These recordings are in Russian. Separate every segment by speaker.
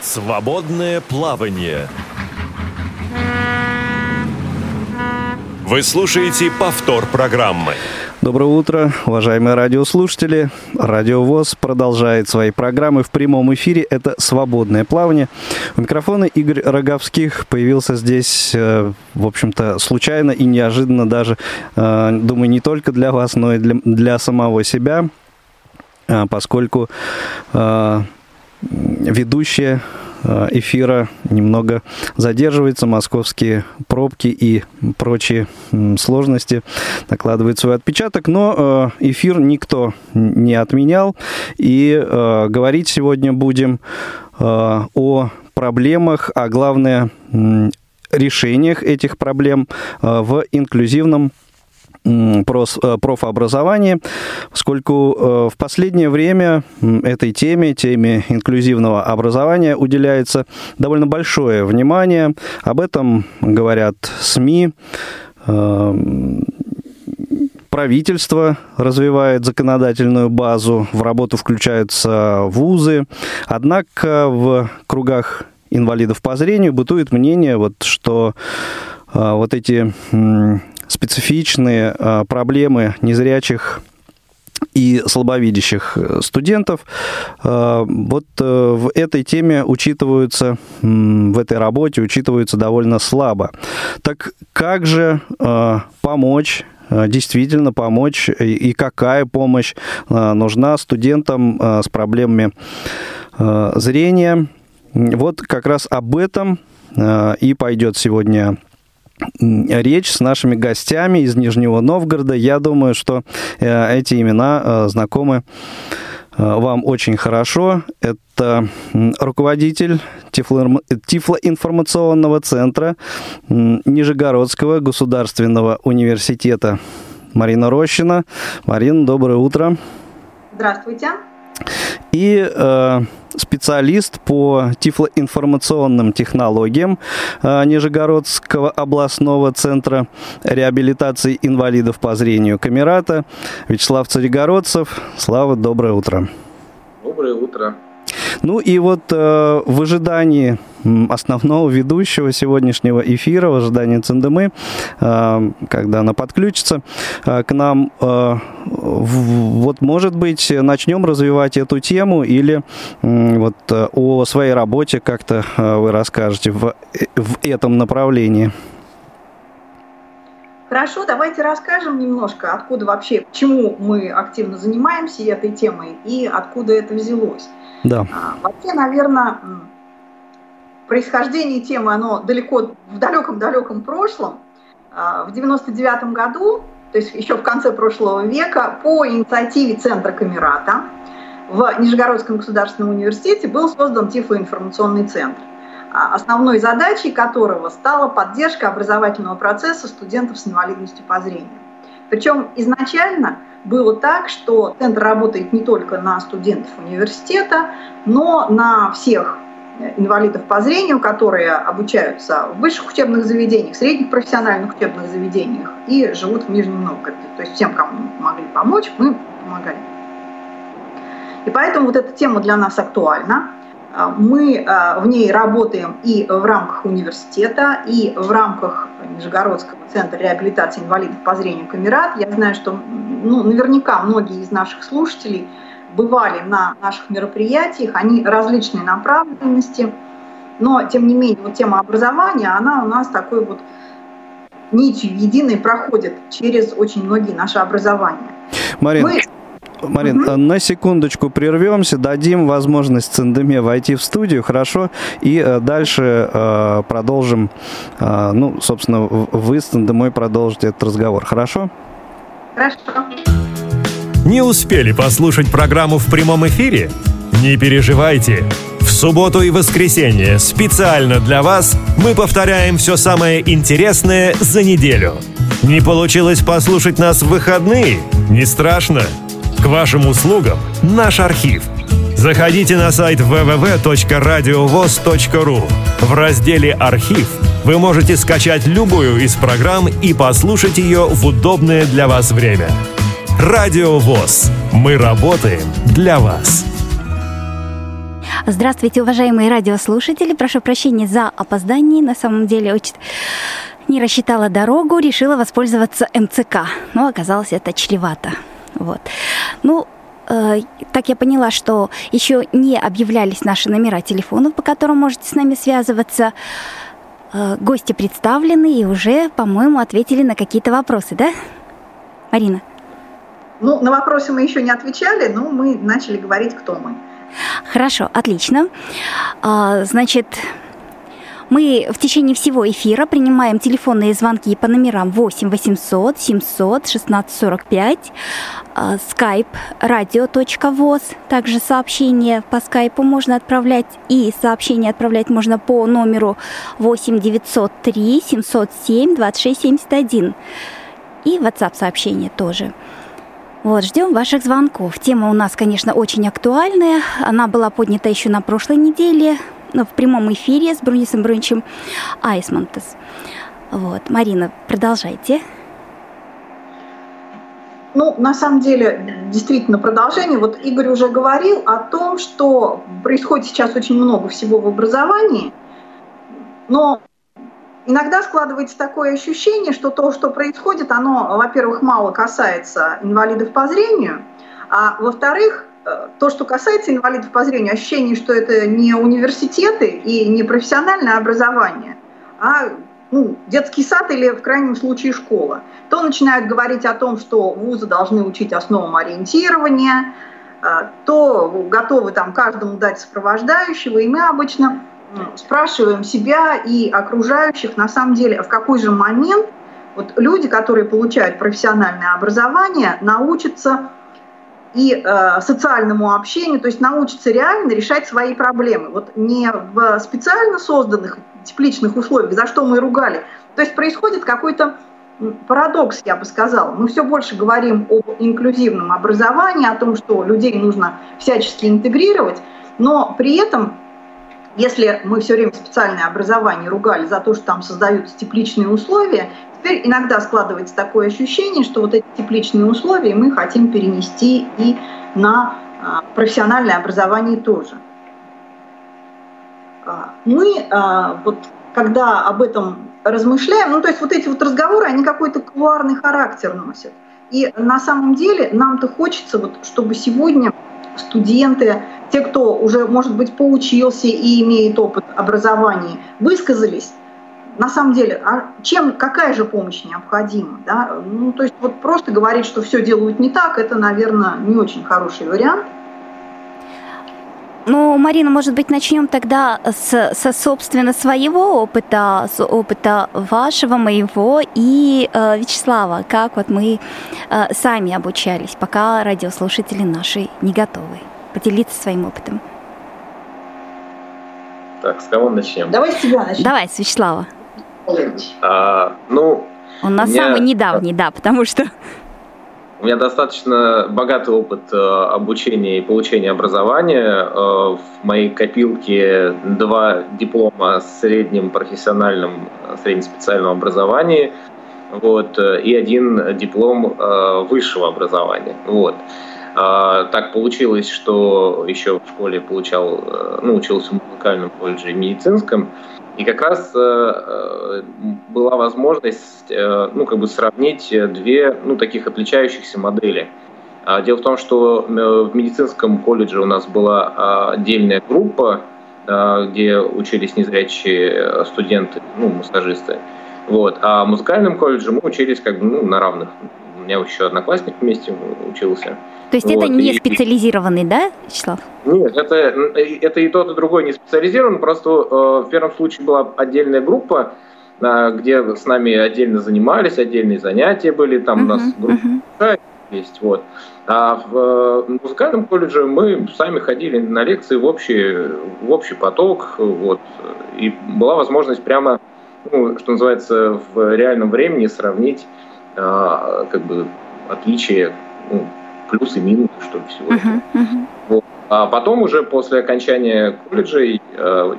Speaker 1: Свободное плавание. Вы слушаете повтор программы.
Speaker 2: Доброе утро, уважаемые радиослушатели. Радио ВОЗ продолжает свои программы в прямом эфире. Это «Свободное плавание». У микрофона Игорь Роговских появился здесь, э, в общем-то, случайно и неожиданно даже, э, думаю, не только для вас, но и для, для самого себя, поскольку ведущая Э, эфира немного задерживается, московские пробки и прочие сложности накладывают свой отпечаток, но э, эфир никто не отменял, и говорить сегодня будем о проблемах, а главное решениях этих проблем в инклюзивном профобразования, поскольку э, в последнее время этой теме, теме инклюзивного образования уделяется довольно большое внимание. Об этом говорят СМИ, э, правительство развивает законодательную базу, в работу включаются вузы. Однако в кругах инвалидов по зрению бытует мнение, вот, что вот эти специфичные а, проблемы незрячих и слабовидящих э, студентов. А, вот э, в этой теме учитываются, в этой работе учитываются довольно слабо. Так как же помочь действительно помочь и какая помощь нужна студентам с проблемами зрения. Вот как раз об этом и пойдет сегодня речь с нашими гостями из Нижнего Новгорода. Я думаю, что э, эти имена э, знакомы э, вам очень хорошо. Это руководитель Тифлоинформационного центра Нижегородского государственного университета Марина Рощина. Марина, доброе утро.
Speaker 3: Здравствуйте.
Speaker 2: И э, специалист по тифлоинформационным технологиям э, Нижегородского областного центра реабилитации инвалидов по зрению Камерата Вячеслав Царегородцев. Слава, доброе утро.
Speaker 4: Доброе утро.
Speaker 2: Ну и вот э, в ожидании основного ведущего сегодняшнего эфира, в ожидании Цендемы, э, когда она подключится э, к нам, э, вот, может быть, начнем развивать эту тему или э, вот э, о своей работе как-то э, вы расскажете в, в этом направлении.
Speaker 3: Хорошо, давайте расскажем немножко, откуда вообще, чему мы активно занимаемся этой темой и откуда это взялось.
Speaker 2: Да.
Speaker 3: Вообще, наверное, происхождение темы, оно далеко, в далеком-далеком прошлом. А, в 99 году, то есть еще в конце прошлого века, по инициативе Центра Камерата в Нижегородском государственном университете был создан тифлоинформационный центр, а, основной задачей которого стала поддержка образовательного процесса студентов с инвалидностью по зрению. Причем изначально было так, что центр работает не только на студентов университета, но на всех инвалидов по зрению, которые обучаются в высших учебных заведениях, средних профессиональных учебных заведениях и живут в Нижнем Новгороде. То есть всем, кому могли помочь, мы помогали. И поэтому вот эта тема для нас актуальна. А, мы а, в ней работаем и в рамках университета, и в рамках Нижегородского центра реабилитации инвалидов по зрению Камерат. Я знаю, что ну, наверняка многие из наших слушателей бывали на наших мероприятиях, они различной направленности, но тем не менее вот тема образования, она у нас такой вот нитью единой проходит через очень многие наши образования.
Speaker 2: Марина, Мы Марин, на секундочку прервемся, дадим возможность Цендеме войти в студию, хорошо, и э, дальше э, продолжим, э, ну, собственно, вы с Цендемой продолжите этот разговор, хорошо?
Speaker 3: Хорошо.
Speaker 1: Не успели послушать программу в прямом эфире? Не переживайте. В субботу и воскресенье специально для вас мы повторяем все самое интересное за неделю. Не получилось послушать нас в выходные? Не страшно. К вашим услугам наш архив. Заходите на сайт www.radiovoz.ru. В разделе «Архив» вы можете скачать любую из программ и послушать ее в удобное для вас время. Радио ВОЗ. Мы работаем для вас.
Speaker 4: Здравствуйте, уважаемые радиослушатели. Прошу прощения за опоздание. На самом деле очень не рассчитала дорогу, решила воспользоваться МЦК. Но оказалось это чревато. Вот. Ну, э, так я поняла, что еще не объявлялись наши номера телефонов, по которым можете с нами связываться. Э, гости представлены и уже, по-моему, ответили на какие-то вопросы, да? Марина?
Speaker 3: Ну, на вопросы мы еще не отвечали, но мы начали говорить, кто мы.
Speaker 4: Хорошо, отлично. А, значит, мы в течение всего эфира принимаем телефонные звонки по номерам 8 800 700 16 45, skype radio.voz, также сообщения по скайпу можно отправлять, и сообщения отправлять можно по номеру 8 903 707 26 71, и WhatsApp сообщения тоже – вот, ждем ваших звонков. Тема у нас, конечно, очень актуальная. Она была поднята еще на прошлой неделе ну, в прямом эфире с Брунисом Брунчем Айсмантес. Вот, Марина, продолжайте.
Speaker 3: Ну, на самом деле, действительно, продолжение. Вот Игорь уже говорил о том, что происходит сейчас очень много всего в образовании, но иногда складывается такое ощущение, что то, что происходит, оно, во-первых, мало касается инвалидов по зрению, а во-вторых, то, что касается инвалидов по зрению, ощущение, что это не университеты и не профессиональное образование, а ну, детский сад или, в крайнем случае, школа. То начинают говорить о том, что вузы должны учить основам ориентирования, э, то готовы там каждому дать сопровождающего, и мы обычно спрашиваем себя и окружающих, на самом деле, в какой же момент вот люди, которые получают профессиональное образование, научатся и э, социальному общению, то есть научатся реально решать свои проблемы. Вот не в специально созданных тепличных условиях, за что мы ругали. То есть происходит какой-то парадокс, я бы сказала. Мы все больше говорим об инклюзивном образовании, о том, что людей нужно всячески интегрировать, но при этом если мы все время специальное образование ругали за то, что там создаются тепличные условия, теперь иногда складывается такое ощущение, что вот эти тепличные условия мы хотим перенести и на а, профессиональное образование тоже. А, мы а, вот когда об этом размышляем, ну то есть вот эти вот разговоры, они какой-то кулуарный характер носят. И на самом деле нам-то хочется, вот, чтобы сегодня студенты, те, кто уже, может быть, поучился и имеет опыт образования, высказались, на самом деле, а чем, какая же помощь необходима? Да? Ну, то есть вот просто говорить, что все делают не так, это, наверное, не очень хороший вариант.
Speaker 4: Ну, Марина, может быть, начнем тогда с, со, собственно, своего опыта, с опыта вашего, моего и э, Вячеслава, как вот мы э, сами обучались, пока радиослушатели наши не готовы. Поделиться своим опытом.
Speaker 5: Так, с кого начнем?
Speaker 3: Давай с тебя начнем.
Speaker 4: Давай, с Вячеслава.
Speaker 5: А, ну,
Speaker 4: Он на меня... самый недавний, да, потому что
Speaker 5: у меня достаточно богатый опыт э, обучения и получения образования. Э, в моей копилке два диплома с средним профессиональным, э, среднеспециальным образованием вот, и один диплом высшего образования. Вот. Так получилось, что еще в школе получал, ну, учился в музыкальном колледже и медицинском. И как раз э, э, была возможность э, ну, как бы сравнить две ну, таких отличающихся модели. А, дело в том, что в медицинском колледже у нас была отдельная группа, где учились незрячие студенты, ну, массажисты. Вот. А в музыкальном колледже мы учились как бы ну, на равных. Меня еще одноклассник вместе учился.
Speaker 4: То есть вот, это не и, специализированный, да, Вячеслав?
Speaker 5: Нет, это, это и тот, и другой не специализирован, просто э, в первом случае была отдельная группа, э, где с нами отдельно занимались, отдельные занятия были, там uh-huh, у нас группа uh-huh. есть, вот. А в э, музыкальном колледже мы сами ходили на лекции в общий, в общий поток, вот, и была возможность прямо, ну, что называется, в реальном времени сравнить как бы отличия ну, плюс и минус, что ли, всего uh-huh, uh-huh. Вот. А потом уже после окончания колледжа э,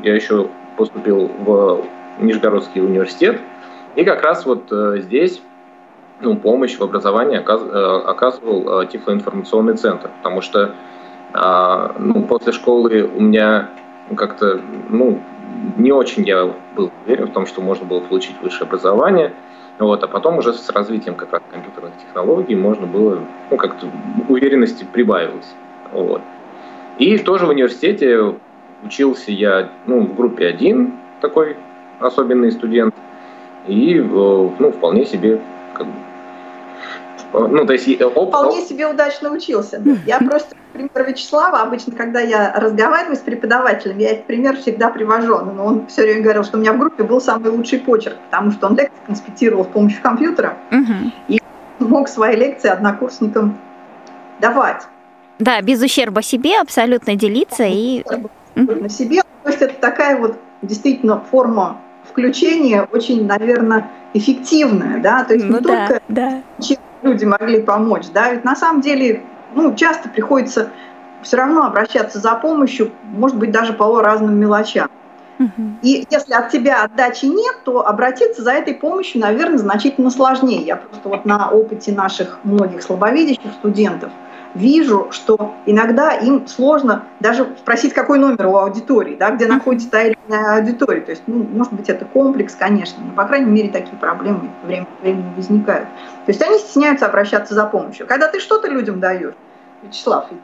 Speaker 5: я еще поступил в Нижегородский университет, и как раз вот э, здесь ну, помощь в образовании э, оказывал э, Тифлоинформационный центр, потому что э, ну, после школы у меня как-то, ну, не очень я был уверен в том, что можно было получить высшее образование. Вот, а потом уже с развитием как раз компьютерных технологий можно было, ну, как-то уверенности прибавилось. Вот. И тоже в университете учился я ну, в группе один, такой особенный студент, и э, ну, вполне себе как бы,
Speaker 3: ну, то есть, э, оп, Вполне себе удачно учился. Я просто пример Вячеслава, обычно, когда я разговариваю с преподавателем, я этот пример всегда привожу. Но он все время говорил, что у меня в группе был самый лучший почерк, потому что он лекции конспектировал с помощью компьютера угу. и мог свои лекции однокурсникам давать.
Speaker 4: Да, без ущерба себе абсолютно делиться и...
Speaker 3: На себе. То есть это такая вот действительно форма включения очень, наверное, эффективная, да, то есть ну, не да, только да. Люди могли помочь, да, ведь на самом деле, ну, часто приходится все равно обращаться за помощью, может быть, даже по разным мелочам. И если от тебя отдачи нет, то обратиться за этой помощью, наверное, значительно сложнее. Я просто вот на опыте наших многих слабовидящих студентов – вижу, что иногда им сложно даже спросить, какой номер у аудитории, да, где находится та или иная аудитория. То есть, ну, может быть, это комплекс, конечно, но, по крайней мере, такие проблемы время от времени возникают. То есть они стесняются обращаться за помощью. Когда ты что-то людям даешь, Вячеслав, ведь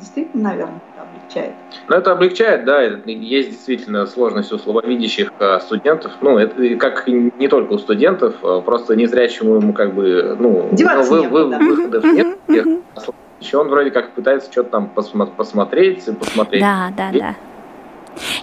Speaker 3: действительно, наверное, это облегчает.
Speaker 5: Ну, это облегчает, да. Есть действительно сложность у слабовидящих а, студентов. Ну, это как не только у студентов, а просто незрячему ему как бы, ну,
Speaker 3: Деваться
Speaker 5: вы,
Speaker 3: некуда.
Speaker 5: вы, выходов нет. Еще он вроде как пытается что-то там посмотреть, посмотреть.
Speaker 4: Да, да, да.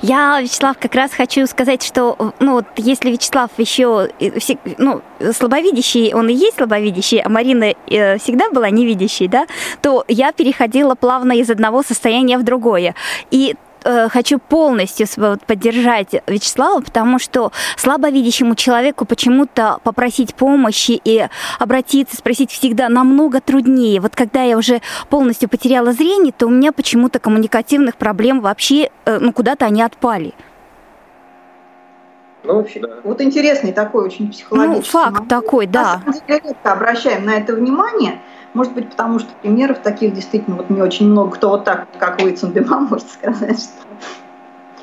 Speaker 4: Я, Вячеслав, как раз хочу сказать, что, ну, вот если Вячеслав еще, э, ну, слабовидящий, он и есть слабовидящий, а Марина э, всегда была невидящей, да, то я переходила плавно из одного состояния в другое. И Э, хочу полностью поддержать Вячеслава, потому что слабовидящему человеку почему-то попросить помощи и обратиться, спросить всегда намного труднее. Вот когда я уже полностью потеряла зрение, то у меня почему-то коммуникативных проблем вообще, э, ну, куда-то они отпали.
Speaker 3: Ну, да. Вот интересный такой очень психологический
Speaker 4: ну, факт момент. такой, да.
Speaker 3: На самом деле, редко обращаем на это внимание, может быть, потому что примеров таких действительно вот не очень много. Кто вот так, как вы, Цундема, может сказать, что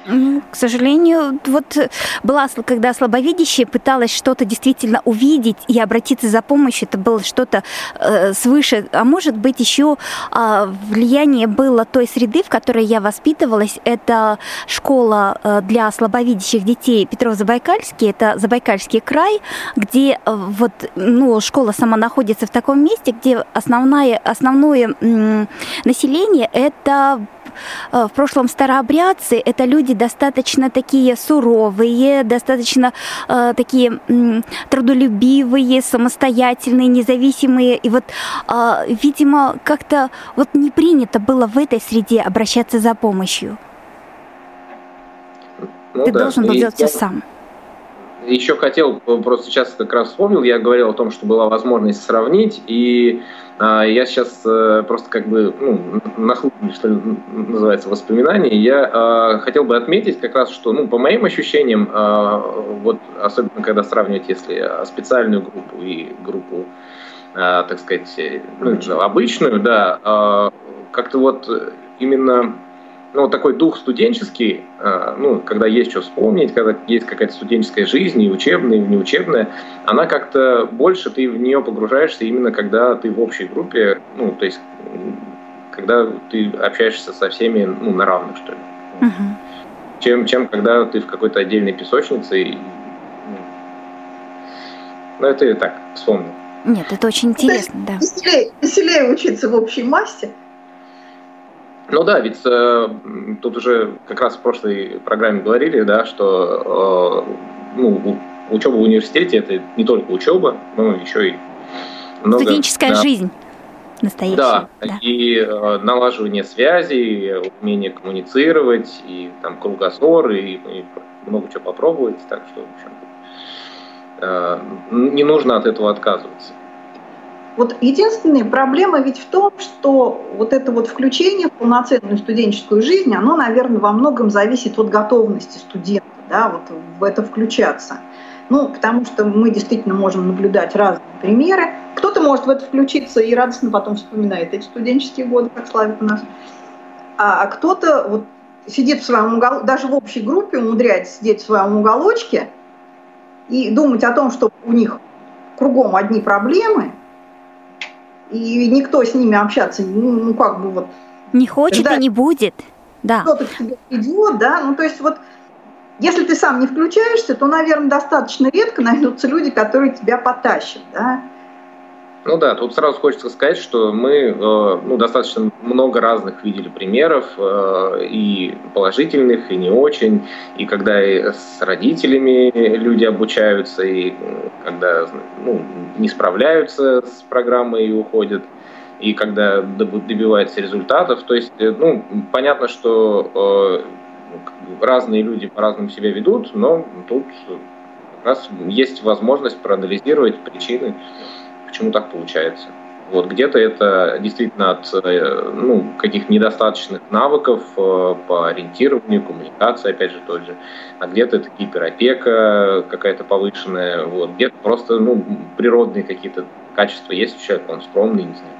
Speaker 4: ну, к сожалению, вот была, когда слабовидящая пыталась что-то действительно увидеть и обратиться за помощью, это было что-то э, свыше. А может быть, еще э, влияние было той среды, в которой я воспитывалась. Это школа э, для слабовидящих детей Петров-Забайкальский, это Забайкальский край, где э, вот, ну, школа сама находится в таком месте, где основное, основное м, население это Э, в прошлом старообрядцы это люди достаточно такие суровые, достаточно э, такие э, трудолюбивые, самостоятельные, независимые. И вот, э, видимо, как-то вот не принято было в этой среде обращаться за помощью. Ну, Ты да. должен был делать все сам.
Speaker 5: Еще хотел, просто сейчас как раз вспомнил, я говорил о том, что была возможность сравнить, и я сейчас э, просто как бы ну, нахлынули, что называется, воспоминания. Я э, хотел бы отметить как раз, что, ну, по моим ощущениям, э, вот особенно когда сравнивать, если специальную группу и группу, э, так сказать, ну, обычную, да, э, как-то вот именно ну, такой дух студенческий, а, ну, когда есть что вспомнить, когда есть какая-то студенческая жизнь, и учебная, и неучебная, она как-то больше, ты в нее погружаешься именно когда ты в общей группе, ну, то есть, когда ты общаешься со всеми, ну, на равных, что ли. Угу. Чем, чем когда ты в какой-то отдельной песочнице. И, ну, ну, это я так вспомнил.
Speaker 4: Нет, это очень интересно, да.
Speaker 3: Веселее, веселее учиться в общей массе,
Speaker 5: ну да, ведь э, тут уже как раз в прошлой программе говорили, да, что э, ну, учеба в университете это не только учеба, но еще и
Speaker 4: много, Студенческая да, жизнь настоящая.
Speaker 5: Да, да. и э, налаживание связей, умение коммуницировать, и там кругозор, и, и много чего попробовать, так что, в общем, э, не нужно от этого отказываться.
Speaker 3: Вот единственная проблема ведь в том, что вот это вот включение в полноценную студенческую жизнь, оно, наверное, во многом зависит от готовности студента, да, вот в это включаться. Ну, потому что мы действительно можем наблюдать разные примеры. Кто-то может в это включиться и радостно потом вспоминает эти студенческие годы, как Славик у нас. А, а кто-то вот сидит в своем уголке, даже в общей группе умудряется сидеть в своем уголочке и думать о том, что у них кругом одни проблемы, и никто с ними общаться, ну, ну как бы вот...
Speaker 4: Не хочет ждать, и не будет, да.
Speaker 3: Кто-то к тебе идет, да, ну то есть вот если ты сам не включаешься, то, наверное, достаточно редко найдутся люди, которые тебя потащат, да.
Speaker 5: Ну да, тут сразу хочется сказать, что мы э, ну, достаточно много разных видели примеров, э, и положительных, и не очень, и когда и с родителями люди обучаются, и когда ну, не справляются с программой и уходят, и когда добиваются результатов. То есть, э, ну, понятно, что разные люди по-разному себя ведут, но тут как раз есть возможность проанализировать причины, почему так получается. Вот где-то это действительно от э, ну, каких недостаточных навыков э, по ориентированию, коммуникации, опять же, тот же. А где-то это гиперопека какая-то повышенная. Вот. Где-то просто ну, природные какие-то качества есть у человека, он скромный, не знаю.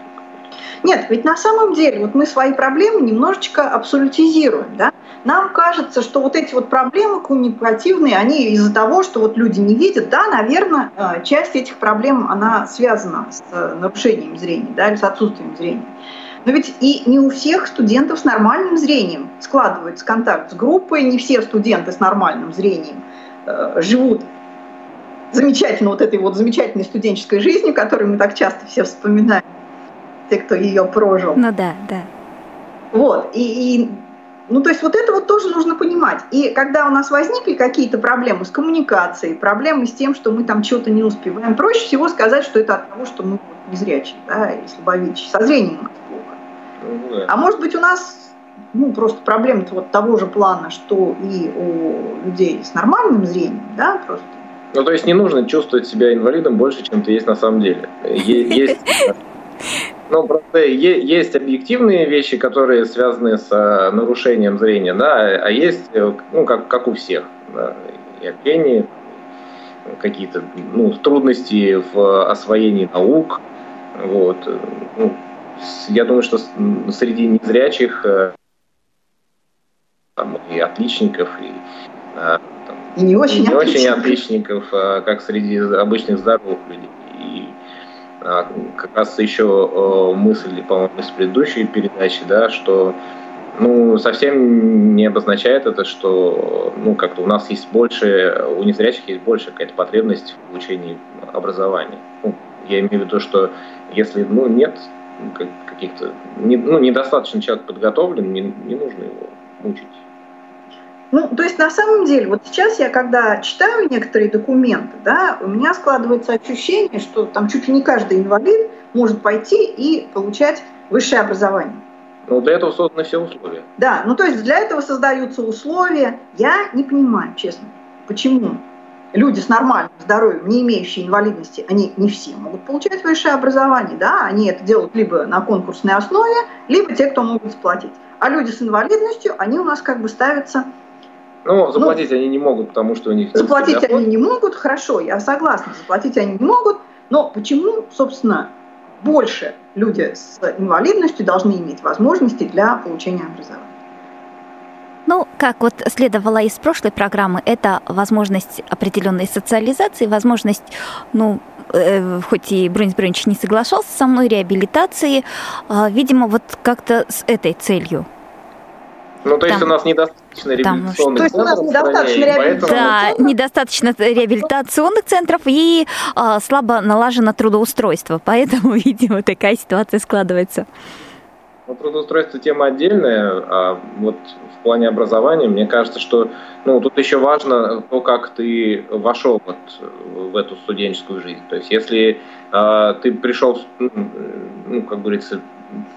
Speaker 3: Нет, ведь на самом деле вот мы свои проблемы немножечко абсолютизируем. Да? Нам кажется, что вот эти вот проблемы коммуникативные, они из-за того, что вот люди не видят, да, наверное, э, часть этих проблем, она связана с э, нарушением зрения, да, или с отсутствием зрения. Но ведь и не у всех студентов с нормальным зрением складывается контакт с группой, не все студенты с нормальным зрением э, живут замечательно вот этой вот замечательной студенческой жизнью, которую мы так часто все вспоминаем те, кто ее прожил.
Speaker 4: Ну да, да.
Speaker 3: Вот, и, и ну, то есть вот это вот тоже нужно понимать. И когда у нас возникли какие-то проблемы с коммуникацией, проблемы с тем, что мы там чего-то не успеваем, проще всего сказать, что это от того, что мы незрячие, да, и слабовидящие. Со зрением у нас плохо. А может быть у нас ну, просто проблемы вот того же плана, что и у людей с нормальным зрением, да, просто.
Speaker 5: Ну, то есть не нужно чувствовать себя инвалидом больше, чем ты есть на самом деле. Есть ну, просто есть объективные вещи, которые связаны с э, нарушением зрения, да, а есть, э, ну, как, как у всех, да, и опение, какие-то ну, трудности в освоении наук. Вот. Ну, я думаю, что среди незрячих э, там, и отличников, и,
Speaker 3: там, и не очень,
Speaker 5: не очень отличников, как среди обычных здоровых людей. А, как раз еще мысль, по-моему, из предыдущей передачи, да, что ну, совсем не обозначает это, что ну, как-то у нас есть больше, у незрячих есть больше какая-то потребность в получении образования. Ну, я имею в виду, что если ну, нет каких-то, не, ну, недостаточно человек подготовлен, не, не нужно его мучить.
Speaker 3: Ну, то есть на самом деле, вот сейчас я, когда читаю некоторые документы, да, у меня складывается ощущение, что там чуть ли не каждый инвалид может пойти и получать высшее образование.
Speaker 5: Ну, для этого созданы все условия.
Speaker 3: Да, ну то есть для этого создаются условия. Я не понимаю, честно, почему люди с нормальным здоровьем, не имеющие инвалидности, они не все могут получать высшее образование, да, они это делают либо на конкурсной основе, либо те, кто могут заплатить. А люди с инвалидностью, они у нас как бы ставятся
Speaker 5: ну, заплатить ну, они не могут, потому что у них...
Speaker 3: Заплатить они не могут, хорошо, я согласна, заплатить они не могут, но почему, собственно, больше люди с инвалидностью должны иметь возможности для получения образования?
Speaker 4: Ну, как вот следовало из прошлой программы, это возможность определенной социализации, возможность, ну, э, хоть и Брунис Брунич не соглашался со мной, реабилитации, э, видимо, вот как-то с этой целью –
Speaker 5: ну, то есть у нас недостаточно реабилитационных
Speaker 4: там, центров. недостаточно поэтому... Да, недостаточно реабилитационных центров и а, слабо налажено трудоустройство. Поэтому, видимо, такая ситуация складывается.
Speaker 5: Ну, трудоустройство тема отдельная, а вот в плане образования, мне кажется, что ну, тут еще важно то, как ты вошел вот в эту студенческую жизнь. То есть, если э, ты пришел, ну, как говорится,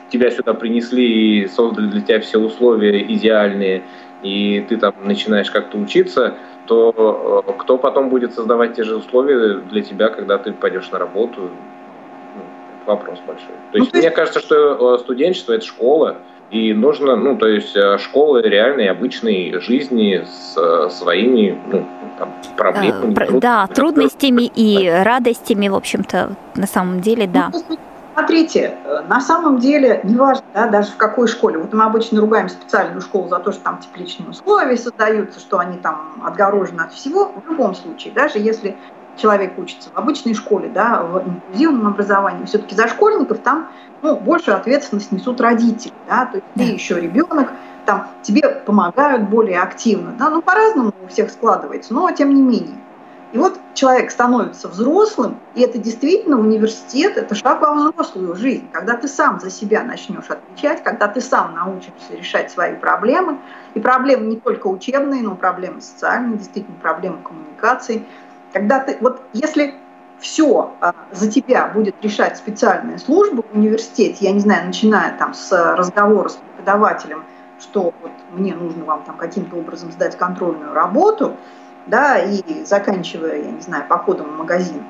Speaker 5: тебя сюда принесли и создали для тебя все условия идеальные, и ты там начинаешь как-то учиться, то э, кто потом будет создавать те же условия для тебя, когда ты пойдешь на работу? Ну, вопрос большой. То есть, ну, мне кажется, что э, студенчество это школа, и нужно, ну, то есть э, школы реальной, обычной жизни с своими ну, там, проблемами.
Speaker 4: Да, трудностями и радостями, в общем-то, на самом деле, да.
Speaker 3: Ну, Смотрите, э, на самом деле, неважно, да, даже в какой школе, вот мы обычно ругаем специальную школу за то, что там тепличные условия создаются, что они там отгорожены от всего, в любом случае, даже если человек учится в обычной школе, да, в инклюзивном образовании, все-таки за школьников там ну, большую ответственность несут родители, да, то есть ты еще ребенок, там тебе помогают более активно, да, ну по-разному у всех складывается, но тем не менее. И вот человек становится взрослым, и это действительно университет, это шаг во взрослую жизнь, когда ты сам за себя начнешь отвечать, когда ты сам научишься решать свои проблемы, и проблемы не только учебные, но проблемы социальные, действительно проблемы коммуникации. Когда ты, вот если все а, за тебя будет решать специальная служба в университете, я не знаю, начиная там с разговора с преподавателем, что вот мне нужно вам там каким-то образом сдать контрольную работу, да, и заканчивая, я не знаю, походом в магазин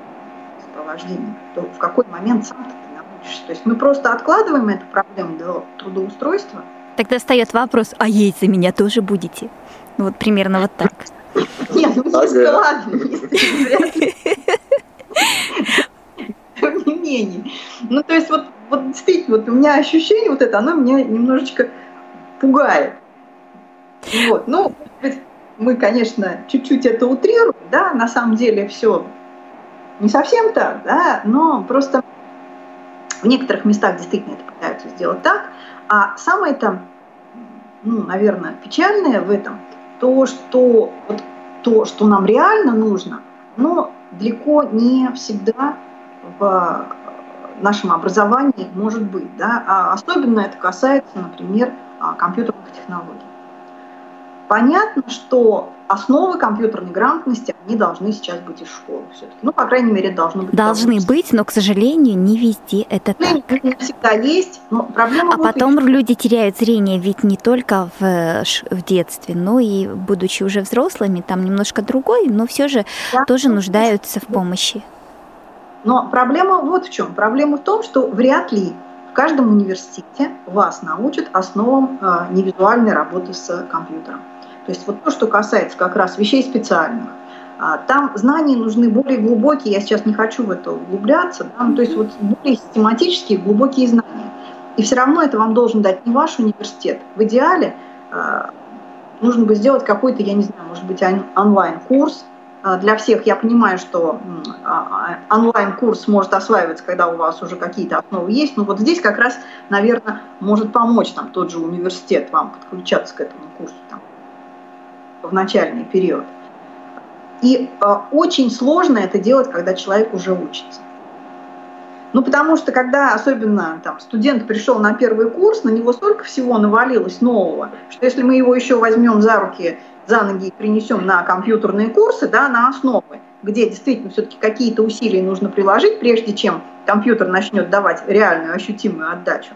Speaker 3: сопровождением, то в какой момент сам ты научишься. То есть мы просто откладываем эту проблему до трудоустройства.
Speaker 4: Тогда встает вопрос, а есть за меня тоже будете? Ну, вот примерно вот так.
Speaker 3: Нет, ну не ладно, Тем не менее. Ну, то есть вот, вот действительно, вот у меня ощущение вот это, оно меня немножечко пугает. Вот, ну, мы, конечно, чуть-чуть это утрируем, да, на самом деле все не совсем так, да, но просто в некоторых местах действительно это пытаются сделать так. А самое там, ну, наверное, печальное в этом, то, что вот то, что нам реально нужно, но далеко не всегда в нашем образовании может быть. Да? А особенно это касается, например, компьютерных технологий. Понятно, что основы компьютерной грамотности, они должны сейчас быть из школы все-таки. Ну, по крайней мере, должны быть.
Speaker 4: Должны быть, но, к сожалению, не везде это
Speaker 3: так. Не всегда есть, но проблема...
Speaker 4: А потом еще. люди теряют зрение ведь не только в, в детстве, но и будучи уже взрослыми, там немножко другой, но все же да. тоже нуждаются в помощи.
Speaker 3: Но проблема вот в чем. Проблема в том, что вряд ли в каждом университете вас научат основам э, невизуальной работы с компьютером. То есть вот то, что касается как раз вещей специальных, а, там знания нужны более глубокие, я сейчас не хочу в это углубляться, да, ну, то есть вот более систематические, глубокие знания. И все равно это вам должен дать не ваш университет. В идеале а, нужно бы сделать какой-то, я не знаю, может быть, онлайн-курс а, для всех. Я понимаю, что онлайн-курс может осваиваться, когда у вас уже какие-то основы есть, но вот здесь как раз, наверное, может помочь там тот же университет вам подключаться к этому курсу. Там, в начальный период. И э, очень сложно это делать, когда человек уже учится. Ну, потому что когда особенно там, студент пришел на первый курс, на него столько всего навалилось нового, что если мы его еще возьмем за руки, за ноги и принесем на компьютерные курсы, да, на основы, где действительно все-таки какие-то усилия нужно приложить, прежде чем компьютер начнет давать реальную ощутимую отдачу,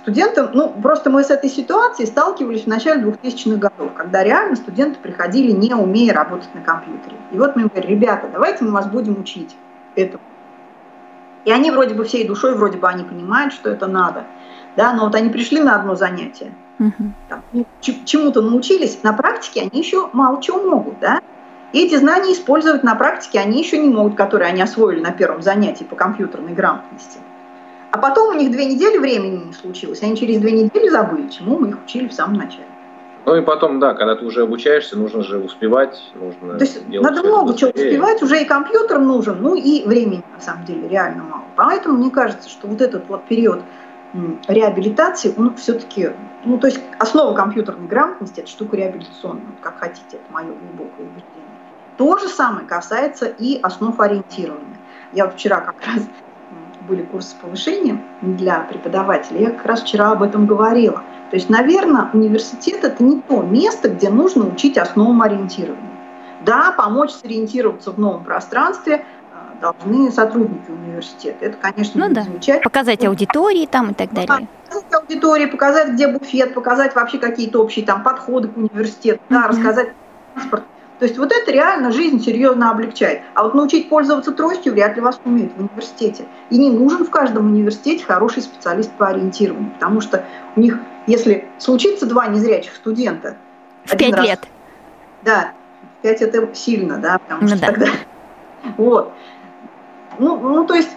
Speaker 3: студентам, ну, просто мы с этой ситуацией сталкивались в начале 2000-х годов, когда реально студенты приходили, не умея работать на компьютере. И вот мы им говорим, ребята, давайте мы вас будем учить этому. И они вроде бы всей душой, вроде бы они понимают, что это надо. Да, но вот они пришли на одно занятие, там, ну, чему-то научились, на практике они еще мало чего могут, да. И эти знания использовать на практике они еще не могут, которые они освоили на первом занятии по компьютерной грамотности. А потом у них две недели времени не случилось. Они через две недели забыли, чему мы их учили в самом начале.
Speaker 5: Ну и потом, да, когда ты уже обучаешься, нужно же успевать, нужно.
Speaker 3: То есть надо много чего успевать, уже и компьютер нужен, ну и времени на самом деле реально мало. Поэтому мне кажется, что вот этот вот период реабилитации, он все-таки, ну то есть основа компьютерной грамотности – это штука реабилитационная, как хотите, это мое глубокое убеждение. То же самое касается и основ ориентирования. Я вот вчера как раз были курсы повышения для преподавателей, я как раз вчера об этом говорила. То есть, наверное, университет – это не то место, где нужно учить основам ориентирования. Да, помочь сориентироваться в новом пространстве э, должны сотрудники университета. Это, конечно,
Speaker 4: ну, да. замечательно. Показать аудитории там и так далее.
Speaker 3: Показать аудитории, показать, где буфет, показать вообще какие-то общие там подходы к университету, mm-hmm. да, рассказать транспорт. То есть вот это реально жизнь серьезно облегчает. А вот научить пользоваться тростью вряд ли вас умеют в университете. И не нужен в каждом университете хороший специалист по ориентированию, потому что у них, если случится два незрячих студента...
Speaker 4: В пять раз, лет.
Speaker 3: Да, пять это сильно, да, потому ну, что
Speaker 4: да.
Speaker 3: тогда... Вот. Ну, ну, то есть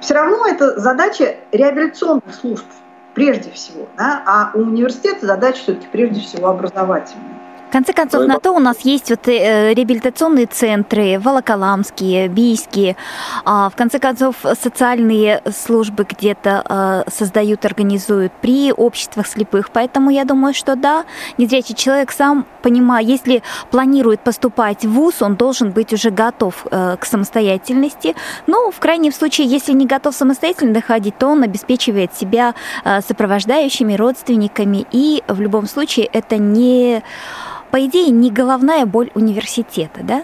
Speaker 3: все равно это задача реабилитационных служб прежде всего, да, а у университета задача все-таки прежде всего образовательная.
Speaker 4: В конце концов, на то у нас есть вот э, реабилитационные центры, Волоколамские, Бийские, а, в конце концов, социальные службы где-то а, создают, организуют при обществах слепых. Поэтому я думаю, что да, незрячий человек сам понимает, если планирует поступать в ВУЗ, он должен быть уже готов э, к самостоятельности. Но в крайнем случае, если не готов самостоятельно ходить, то он обеспечивает себя э, сопровождающими родственниками. И в любом случае это не по идее, не головная боль университета, да?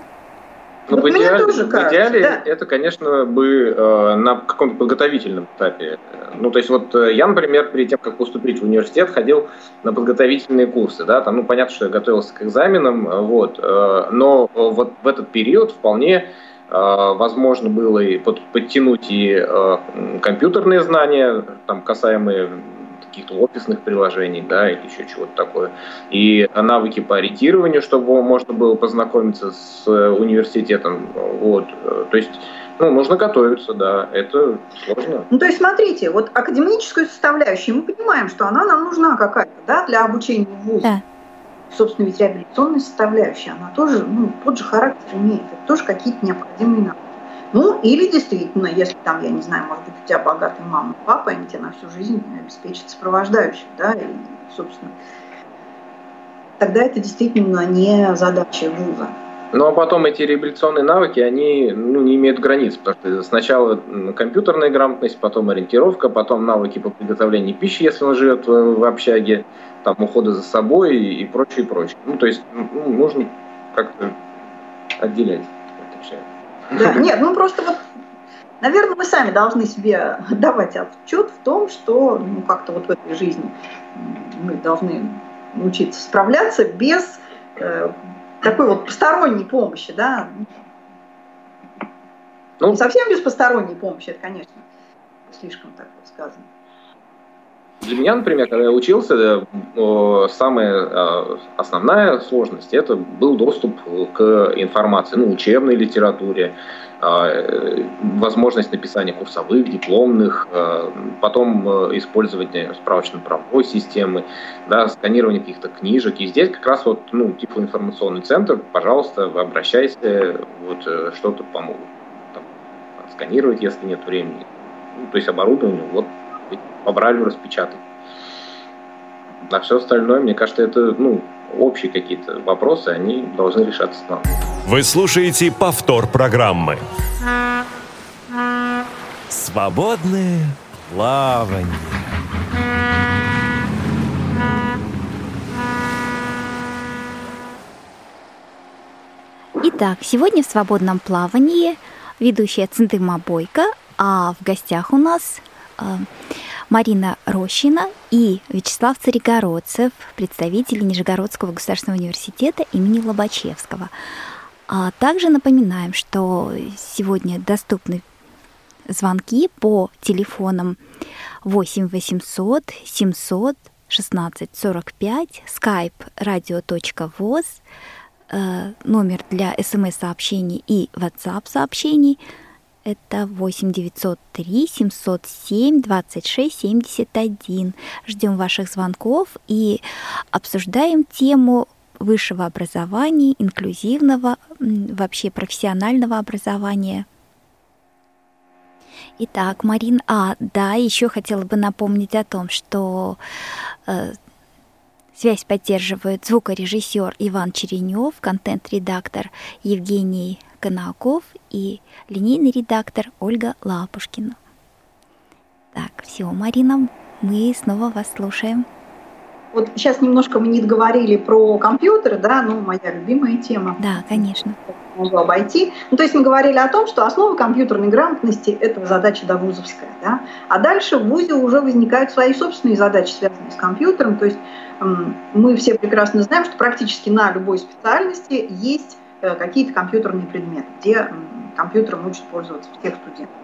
Speaker 5: Ну, в идеале, тоже в идеале да. это, конечно, бы э, на каком-то подготовительном этапе. Ну, то есть вот э, я, например, перед тем, как поступить в университет, ходил на подготовительные курсы, да, там, ну, понятно, что я готовился к экзаменам, вот, э, но вот в этот период вполне э, возможно было и под, подтянуть и э, компьютерные знания, там, касаемые каких-то офисных приложений, да, или еще чего-то такое. И навыки по ориентированию, чтобы можно было познакомиться с э, университетом. Вот. То есть ну, нужно готовиться, да, это сложно.
Speaker 3: Ну, то есть, смотрите, вот академическую составляющую, мы понимаем, что она нам нужна какая-то, да, для обучения в ВУЗе. Да. Собственно, ведь реабилитационная составляющая, она тоже, ну, тот же характер имеет, это тоже какие-то необходимые навыки. Ну, или действительно, если там, я не знаю, может быть, у тебя богатый мама папа, они тебе на всю жизнь обеспечат сопровождающих, да, и, собственно, тогда это действительно не задача вуза.
Speaker 5: Ну а потом эти реабилитационные навыки, они ну, не имеют границ, потому что сначала компьютерная грамотность, потом ориентировка, потом навыки по приготовлению пищи, если он живет в, общаге, там ухода за собой и, прочее, и прочее. Ну то есть ну, нужно как-то отделять.
Speaker 3: Да, нет, ну просто вот, наверное, мы сами должны себе давать отчет в том, что ну, как-то вот в этой жизни мы должны учиться справляться без э, такой вот посторонней помощи, да. Ну, Не совсем без посторонней помощи, это, конечно, слишком так вот сказано.
Speaker 5: Для меня, например, когда я учился, самая а, основная сложность это был доступ к информации, ну, учебной литературе, а, возможность написания курсовых, дипломных, а, потом использование справочно-правовой системы, да, сканирование каких-то книжек. И здесь как раз вот, ну, типа информационный центр, пожалуйста, обращайся, вот что-то помогут. Сканировать, если нет времени. Ну, то есть оборудование, вот по Брайлю распечатать. А все остальное, мне кажется, это ну, общие какие-то вопросы, они должны решаться с нами.
Speaker 1: Вы слушаете повтор программы. Свободное плавание.
Speaker 4: Итак, сегодня в свободном плавании ведущая Центыма Бойко, а в гостях у нас э, Марина Рощина и Вячеслав Царегородцев, представители Нижегородского государственного университета имени Лобачевского. А также напоминаем, что сегодня доступны звонки по телефонам 8 800 700 16 45, skype radio.voz, номер для смс-сообщений и WhatsApp-сообщений – это 8 903 707 26 71. Ждем ваших звонков и обсуждаем тему высшего образования, инклюзивного, вообще профессионального образования. Итак, Марин, а, да, еще хотела бы напомнить о том, что э, связь поддерживают звукорежиссер Иван Черенев, контент-редактор Евгений Конаков и линейный редактор Ольга Лапушкина. Так, все, Марина, мы снова вас слушаем.
Speaker 3: Вот сейчас немножко мы не говорили про компьютеры, да, ну, моя любимая тема.
Speaker 4: Да, конечно.
Speaker 3: Могу обойти. Ну, то есть мы говорили о том, что основа компьютерной грамотности – это задача довузовская, да. А дальше в ВУЗе уже возникают свои собственные задачи, связанные с компьютером. То есть мы все прекрасно знаем, что практически на любой специальности есть какие-то компьютерные предметы, где компьютером учат пользоваться всех студентов.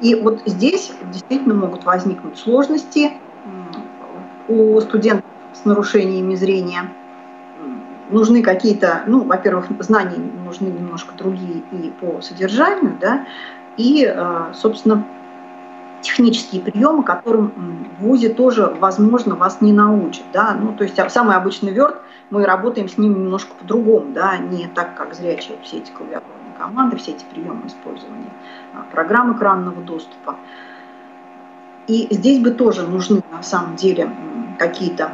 Speaker 3: И вот здесь действительно могут возникнуть сложности у студентов с нарушениями зрения. Нужны какие-то, ну, во-первых, знания нужны немножко другие и по содержанию, да, и, э, собственно, технические приемы, которым в ВУЗе тоже, возможно, вас не научат. Да? Ну, то есть а, самый обычный Word, мы работаем с ним немножко по-другому, да? не так, как зрячие все эти клавиатурные команды, все эти приемы использования а, программ экранного доступа. И здесь бы тоже нужны на самом деле какие-то,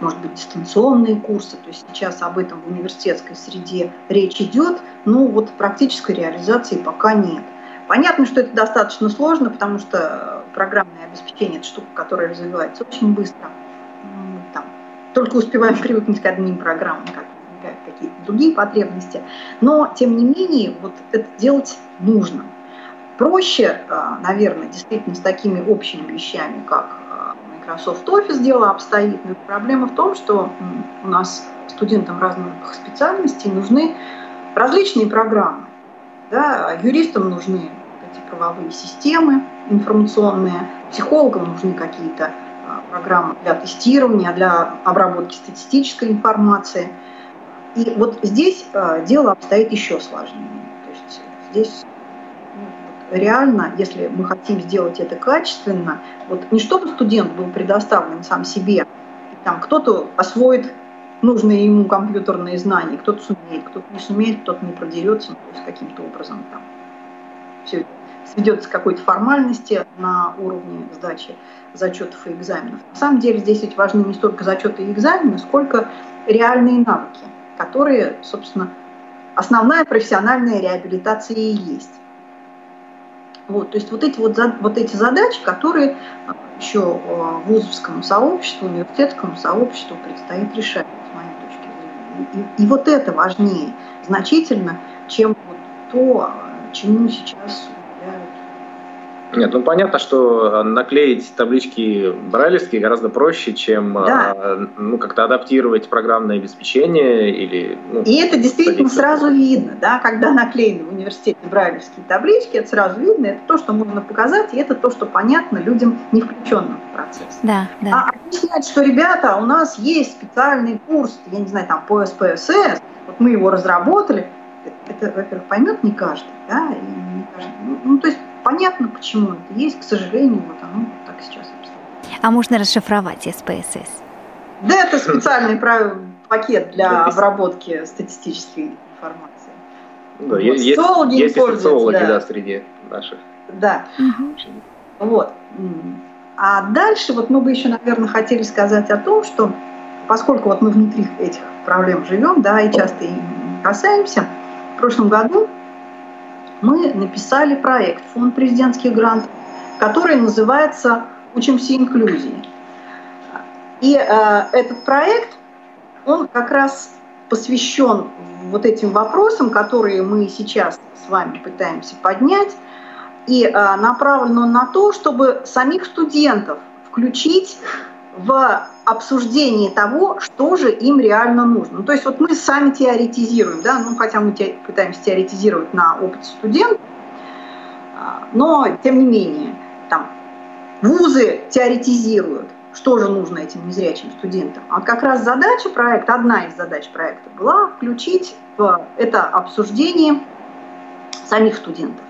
Speaker 3: может быть, дистанционные курсы. То есть сейчас об этом в университетской среде речь идет, но вот практической реализации пока нет. Понятно, что это достаточно сложно, потому что программное обеспечение – это штука, которая развивается очень быстро. Только успеваем привыкнуть к одним программам, как какие-то другие потребности. Но, тем не менее, вот это делать нужно. Проще, а, наверное, действительно с такими общими вещами, как а, Microsoft Office дело обстоит, но проблема в том, что у нас студентам разных специальностей нужны различные программы. Да, юристам нужны эти правовые системы информационные, психологам нужны какие-то программы для тестирования, для обработки статистической информации. И вот здесь а, дело обстоит еще сложнее. То есть здесь ну, реально, если мы хотим сделать это качественно, вот не чтобы студент был предоставлен сам себе, там кто-то освоит нужные ему компьютерные знания. Кто-то сумеет, кто-то не сумеет, кто-то не продерется, ну, то есть каким-то образом там все сведется к какой-то формальности на уровне сдачи зачетов и экзаменов. На самом деле здесь ведь важны не столько зачеты и экзамены, сколько реальные навыки, которые, собственно, основная профессиональная реабилитация и есть. Вот, то есть вот эти, вот, вот эти задачи, которые еще э, вузовскому сообществу, университетскому сообществу предстоит решать и, и вот это важнее значительно, чем вот то, чему сейчас
Speaker 5: нет, ну понятно, что наклеить таблички брайлевские гораздо проще, чем да. А, ну, как-то адаптировать программное обеспечение или.
Speaker 3: Ну, и это действительно сразу видно, да, когда наклеены в университете брайлевские таблички, это сразу видно, это то, что можно показать, и это то, что понятно людям, не включенным в процесс.
Speaker 4: Да, да.
Speaker 3: А объяснять, что, ребята, у нас есть специальный курс, я не знаю, там по СПСС, вот мы его разработали, это, во-первых, поймет не каждый, да, и не каждый. Ну, ну, то есть понятно, почему это есть, к сожалению, вот оно так сейчас обстоит.
Speaker 4: А можно расшифровать СПСС?
Speaker 3: Да, это специальный пакет для обработки статистической информации.
Speaker 5: Да, вот. есть, социологи есть социологи, да. да, среди наших.
Speaker 3: Да. Угу. Вот. А дальше вот мы бы еще, наверное, хотели сказать о том, что поскольку вот мы внутри этих проблем живем, да, и часто им касаемся, в прошлом году мы написали проект, фонд президентских грантов, который называется «Учимся инклюзии». И э, этот проект, он как раз посвящен вот этим вопросам, которые мы сейчас с вами пытаемся поднять, и э, направлен он на то, чтобы самих студентов включить в обсуждении того, что же им реально нужно. Ну, то есть вот мы сами теоретизируем, да, ну, хотя мы пытаемся теоретизировать на опыте студентов, а, но тем не менее, там, вузы теоретизируют, что же нужно этим незрячим студентам. А как раз задача проекта, одна из задач проекта была включить в это обсуждение самих студентов.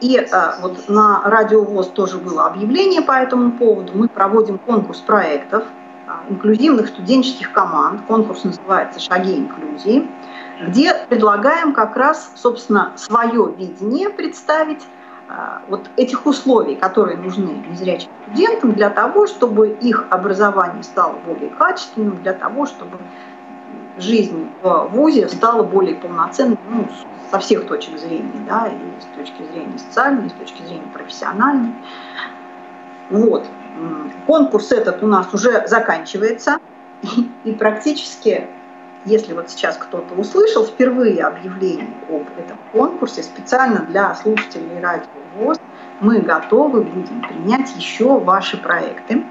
Speaker 3: И а, вот на Радио ВОЗ тоже было объявление по этому поводу. Мы проводим конкурс проектов а, инклюзивных студенческих команд. Конкурс называется «Шаги инклюзии», где предлагаем как раз, собственно, свое видение представить а, вот этих условий, которые нужны незрячим студентам для того, чтобы их образование стало более качественным, для того, чтобы жизнь в ВУЗе стала более полноценной ну, со всех точек зрения, да, и с точки зрения социальной, и с точки зрения профессиональной. Вот. Конкурс этот у нас уже заканчивается, и, практически, если вот сейчас кто-то услышал впервые объявление об этом конкурсе специально для слушателей радио ВОЗ, мы готовы будем принять еще ваши проекты.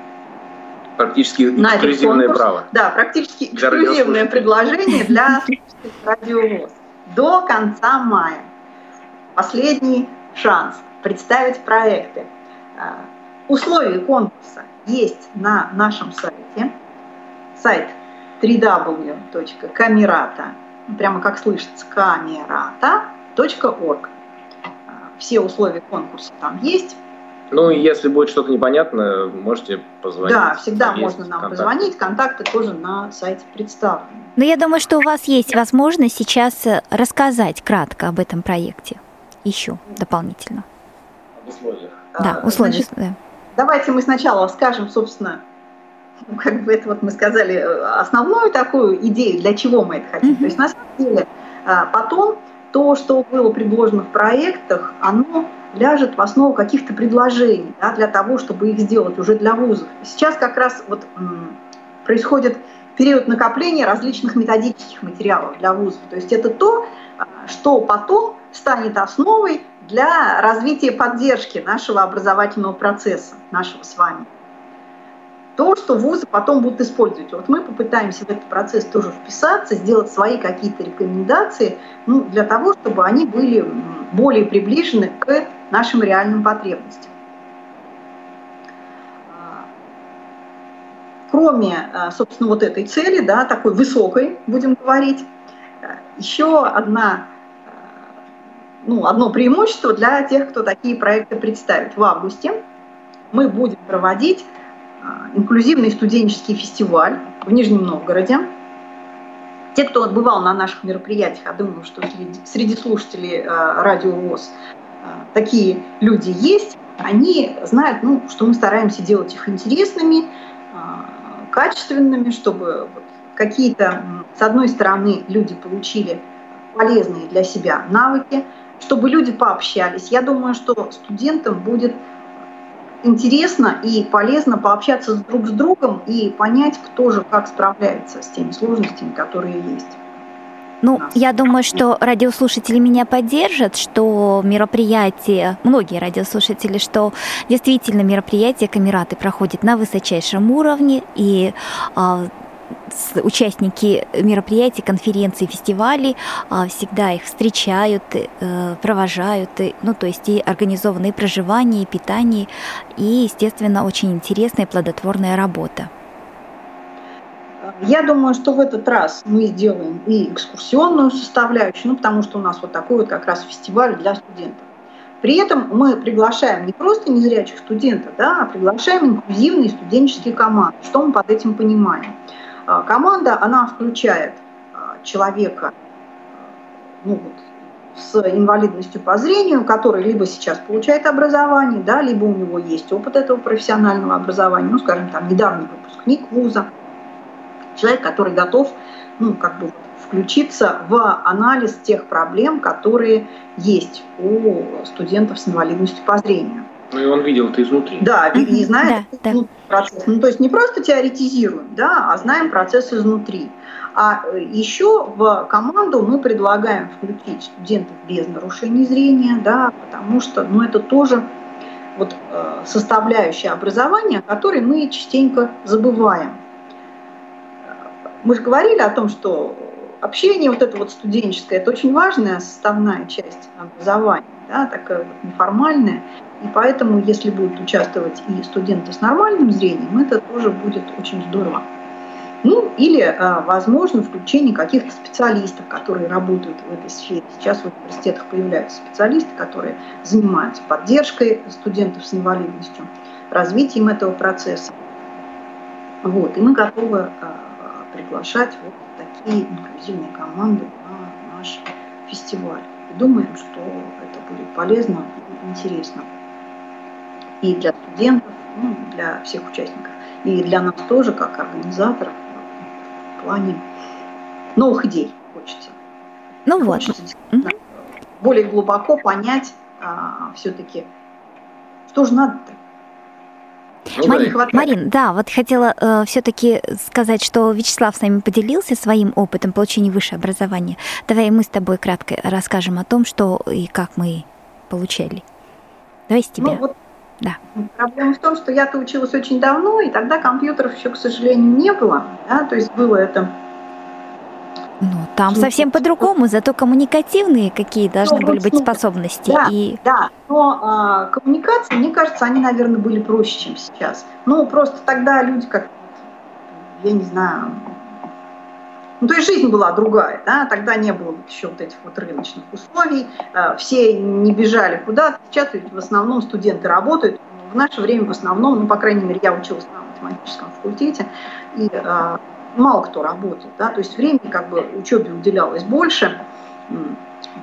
Speaker 5: Практически эксклюзивное право.
Speaker 3: Да, практически эксклюзивное предложение для слушателей радио ВОЗ до конца мая. Последний шанс представить проекты. А, условия конкурса есть на нашем сайте. Сайт www.camerata, прямо как слышится. А, все условия конкурса там есть.
Speaker 5: Ну, если будет что-то непонятно, можете позвонить.
Speaker 3: Да, всегда можно нам контакты. позвонить, контакты тоже на сайте представлены.
Speaker 4: Но я думаю, что у вас есть возможность сейчас э, рассказать кратко об этом проекте еще дополнительно.
Speaker 5: Об условиях.
Speaker 4: Да, а, условия. Значит, да.
Speaker 3: Давайте мы сначала скажем, собственно, ну, как бы это вот мы сказали, э, основную такую идею, для чего мы это хотим. Mm-hmm. То есть на самом деле а, потом то, что было предложено в проектах, оно ляжет в основу каких-то предложений да, для того, чтобы их сделать уже для вузов. Сейчас как раз вот происходит период накопления различных методических материалов для вузов. То есть это то, а, что потом станет основой для развития поддержки нашего образовательного процесса, нашего с вами то, что вузы потом будут использовать. Вот мы попытаемся в этот процесс тоже вписаться, сделать свои какие-то рекомендации ну, для того, чтобы они были более приближены к нашим реальным потребностям. А, кроме, а, собственно, вот этой цели, да, такой высокой, будем говорить, а, еще одна, ну, одно преимущество для тех, кто такие проекты представит. В августе мы будем проводить инклюзивный студенческий фестиваль в Нижнем Новгороде. Те, кто отбывал на наших мероприятиях, я думаю, что среди, слушателей а, радио ВОЗ а, такие люди есть, они знают, ну, что мы стараемся делать их интересными, качественными, чтобы какие-то, с одной стороны, люди получили полезные для себя навыки, чтобы люди пообщались. Я думаю, что студентам будет интересно и полезно пообщаться друг с другом и понять, кто же как справляется с теми сложностями, которые есть.
Speaker 4: Ну, я думаю, что радиослушатели меня поддержат, что мероприятие, многие радиослушатели, что действительно мероприятие Камераты проходит на высочайшем уровне, и а, участники мероприятий, конференций, фестивалей а, всегда их встречают, э, провожают, ну, то есть и организованные проживание, и питание, и, естественно, очень интересная плодотворная работа.
Speaker 3: Я думаю, что в этот раз мы сделаем и экскурсионную составляющую, ну, потому что у нас вот такой вот как раз фестиваль для студентов. При этом мы приглашаем не просто незрячих студентов, да, а приглашаем инклюзивные студенческие команды. Что мы под этим понимаем? А, команда, она включает а, человека ну, вот, с инвалидностью по зрению, который либо сейчас получает образование, да, либо у него есть опыт этого профессионального образования, ну, скажем, там, недавний выпускник вуза, человек, который готов, ну, как бы включиться в анализ тех проблем, которые есть у студентов с инвалидностью по зрению.
Speaker 5: Ну и он видел это изнутри.
Speaker 3: Да, и знает да, да. процесс. Ну то есть не просто теоретизируем, да, а знаем процесс изнутри. А э, еще в команду мы предлагаем включить студентов без нарушений зрения, да, потому что ну, это тоже вот, э, составляющая образования, о которой мы частенько забываем. Мы же говорили о том, что общение вот это вот студенческое, это очень важная составная часть образования, да, такая вот неформальная. И поэтому, если будут участвовать и студенты с нормальным зрением, это тоже будет очень здорово. Ну, или, а, возможно, включение каких-то специалистов, которые работают в этой сфере. Сейчас в университетах появляются специалисты, которые занимаются поддержкой студентов с инвалидностью, развитием этого процесса. Вот. И мы готовы а, приглашать вот такие инклюзивные команды на наш фестиваль. Думаем, что это будет полезно и интересно и для студентов, ну, для всех участников, и для нас тоже, как организаторов, в плане новых идей хочется.
Speaker 4: Ну хочется вот.
Speaker 3: более глубоко понять а, все-таки, что же надо-то.
Speaker 4: Ну, Марин, Марин, да, вот хотела э, все-таки сказать, что Вячеслав с нами поделился своим опытом получения высшего образования. Давай мы с тобой кратко расскажем о том, что и как мы получали. Давай с тебя.
Speaker 3: Ну, вот да. Проблема в том, что я-то училась очень давно, и тогда компьютеров еще, к сожалению, не было. Да? То есть было это
Speaker 4: ну, там совсем по-другому, зато коммуникативные какие должны ну, были быть способности.
Speaker 3: Да, и... да. но а, коммуникации, мне кажется, они, наверное, были проще, чем сейчас. Ну, просто тогда люди как, я не знаю, ну, то есть жизнь была другая, да, тогда не было еще вот этих вот рыночных условий, э, все не бежали куда-то. Сейчас в основном студенты работают, в наше время в основном, ну, по крайней мере, я училась на математическом факультете, и э, мало кто работает, да, то есть времени как бы учебе уделялось больше.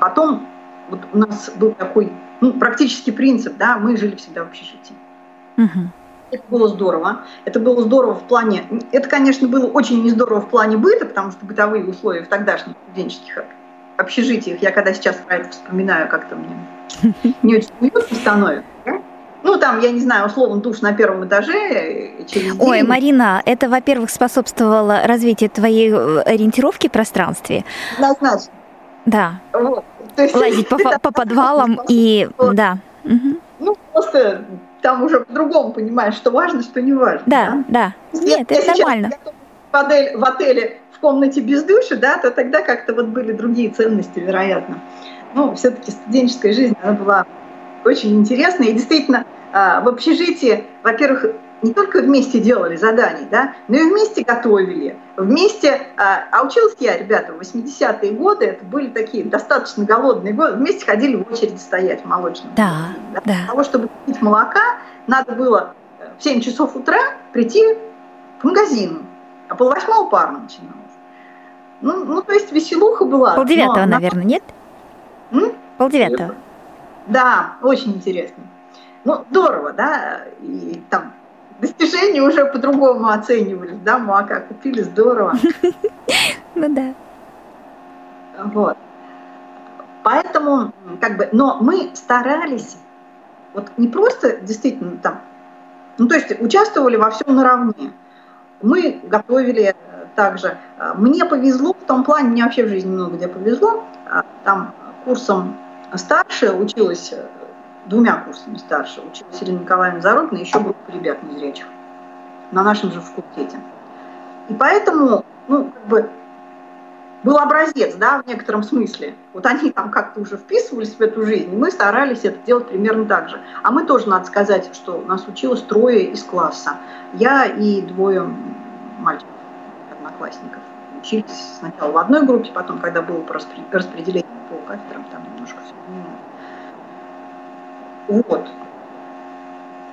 Speaker 3: Потом вот у нас был такой ну, практический принцип, да, мы жили всегда в общежитии. Угу. Это было здорово. Это было здорово в плане... Это, конечно, было очень не здорово в плане быта, потому что бытовые условия в тогдашних студенческих общежитиях, я когда сейчас про это вспоминаю, как-то мне не очень уютно становится. Да? Ну, там, я не знаю, условно, душ на первом этаже э, через день.
Speaker 4: Ой, Марина, это, во-первых, способствовало развитию твоей э, ориентировки в пространстве.
Speaker 3: Однозначно.
Speaker 4: Да. Вот. То есть, Лазить по, по подвалам и... Да.
Speaker 3: Ну, просто там уже по-другому понимаешь, что важно, что не важно.
Speaker 4: Да, да. да. Нет, я, это я нормально.
Speaker 3: В, отель, в отеле в комнате без души, да, то тогда как-то вот были другие ценности, вероятно. Ну, все-таки студенческая жизнь, она была очень интересная. И действительно, а, в общежитии, во-первых, не только вместе делали задания, да, но и вместе готовили, вместе, а, а училась я, ребята, в 80-е годы, это были такие достаточно голодные годы, вместе ходили в очередь стоять в молочном.
Speaker 4: Да, да.
Speaker 3: Для того, чтобы купить молока, надо было в 7 часов утра прийти к магазину, а полвосьмого пар начиналось. Ну, ну, то есть веселуха была.
Speaker 4: Полдевятого, но, наверное, нет? М? Полдевятого.
Speaker 3: Да, очень интересно. Ну, здорово, да, и там достижения уже по-другому оценивались, да, молока купили, здорово.
Speaker 4: Ну да.
Speaker 3: Вот. Поэтому, как бы, но мы старались, вот не просто действительно там, ну то есть участвовали во всем наравне. Мы готовили также. Мне повезло в том плане, мне вообще в жизни много где повезло. Там курсом старше училась двумя курсами старше училась Ирина Николаевна Зарубина, еще группа ребят незрячих на нашем же факультете. И поэтому, ну, как бы, был образец, да, в некотором смысле. Вот они там как-то уже вписывались в эту жизнь, и мы старались это делать примерно так же. А мы тоже, надо сказать, что нас училось трое из класса. Я и двое мальчиков, одноклассников. Учились сначала в одной группе, потом, когда было распределение по кафедрам, там немножко. Вот.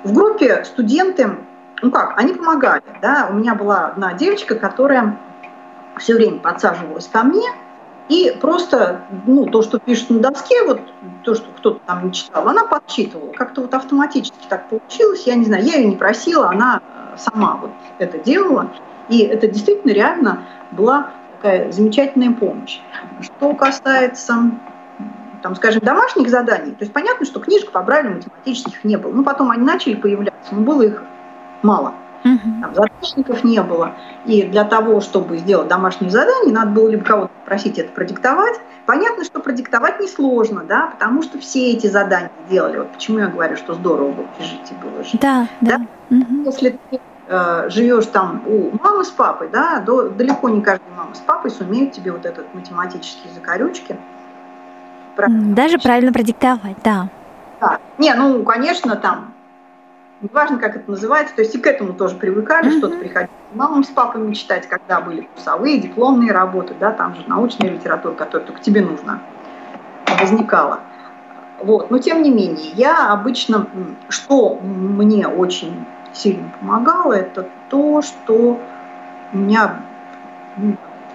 Speaker 3: В группе студенты, ну как, они помогали, да, у меня была одна девочка, которая все время подсаживалась ко мне, и просто, ну, то, что пишет на доске, вот то, что кто-то там не читал, она подсчитывала. Как-то вот автоматически так получилось, я не знаю, я ее не просила, она сама вот это делала. И это действительно реально была такая замечательная помощь. Что касается там, скажем, домашних заданий, то есть понятно, что книжек по Брайлю математических не было. Ну, потом они начали появляться, но было их мало. Там, задачников не было. И для того, чтобы сделать домашние задания, надо было либо кого-то просить это продиктовать. Понятно, что продиктовать несложно, да, потому что все эти задания делали. Вот почему я говорю, что здорово в общежитии было жить.
Speaker 4: Да, да. да?
Speaker 3: Если ты э, живешь там у мамы с папой, да, до, далеко не каждая мама с папой сумеют тебе вот этот математический закорючки.
Speaker 4: Даже правильно продиктовать, да.
Speaker 3: Да. Не, ну, конечно, там, неважно, как это называется, то есть и к этому тоже привыкали, mm-hmm. что-то приходить мамам с папами читать, когда были курсовые, дипломные работы, да, там же научная литература, которая только тебе нужна, возникала. Вот. Но тем не менее, я обычно, что мне очень сильно помогало, это то, что у меня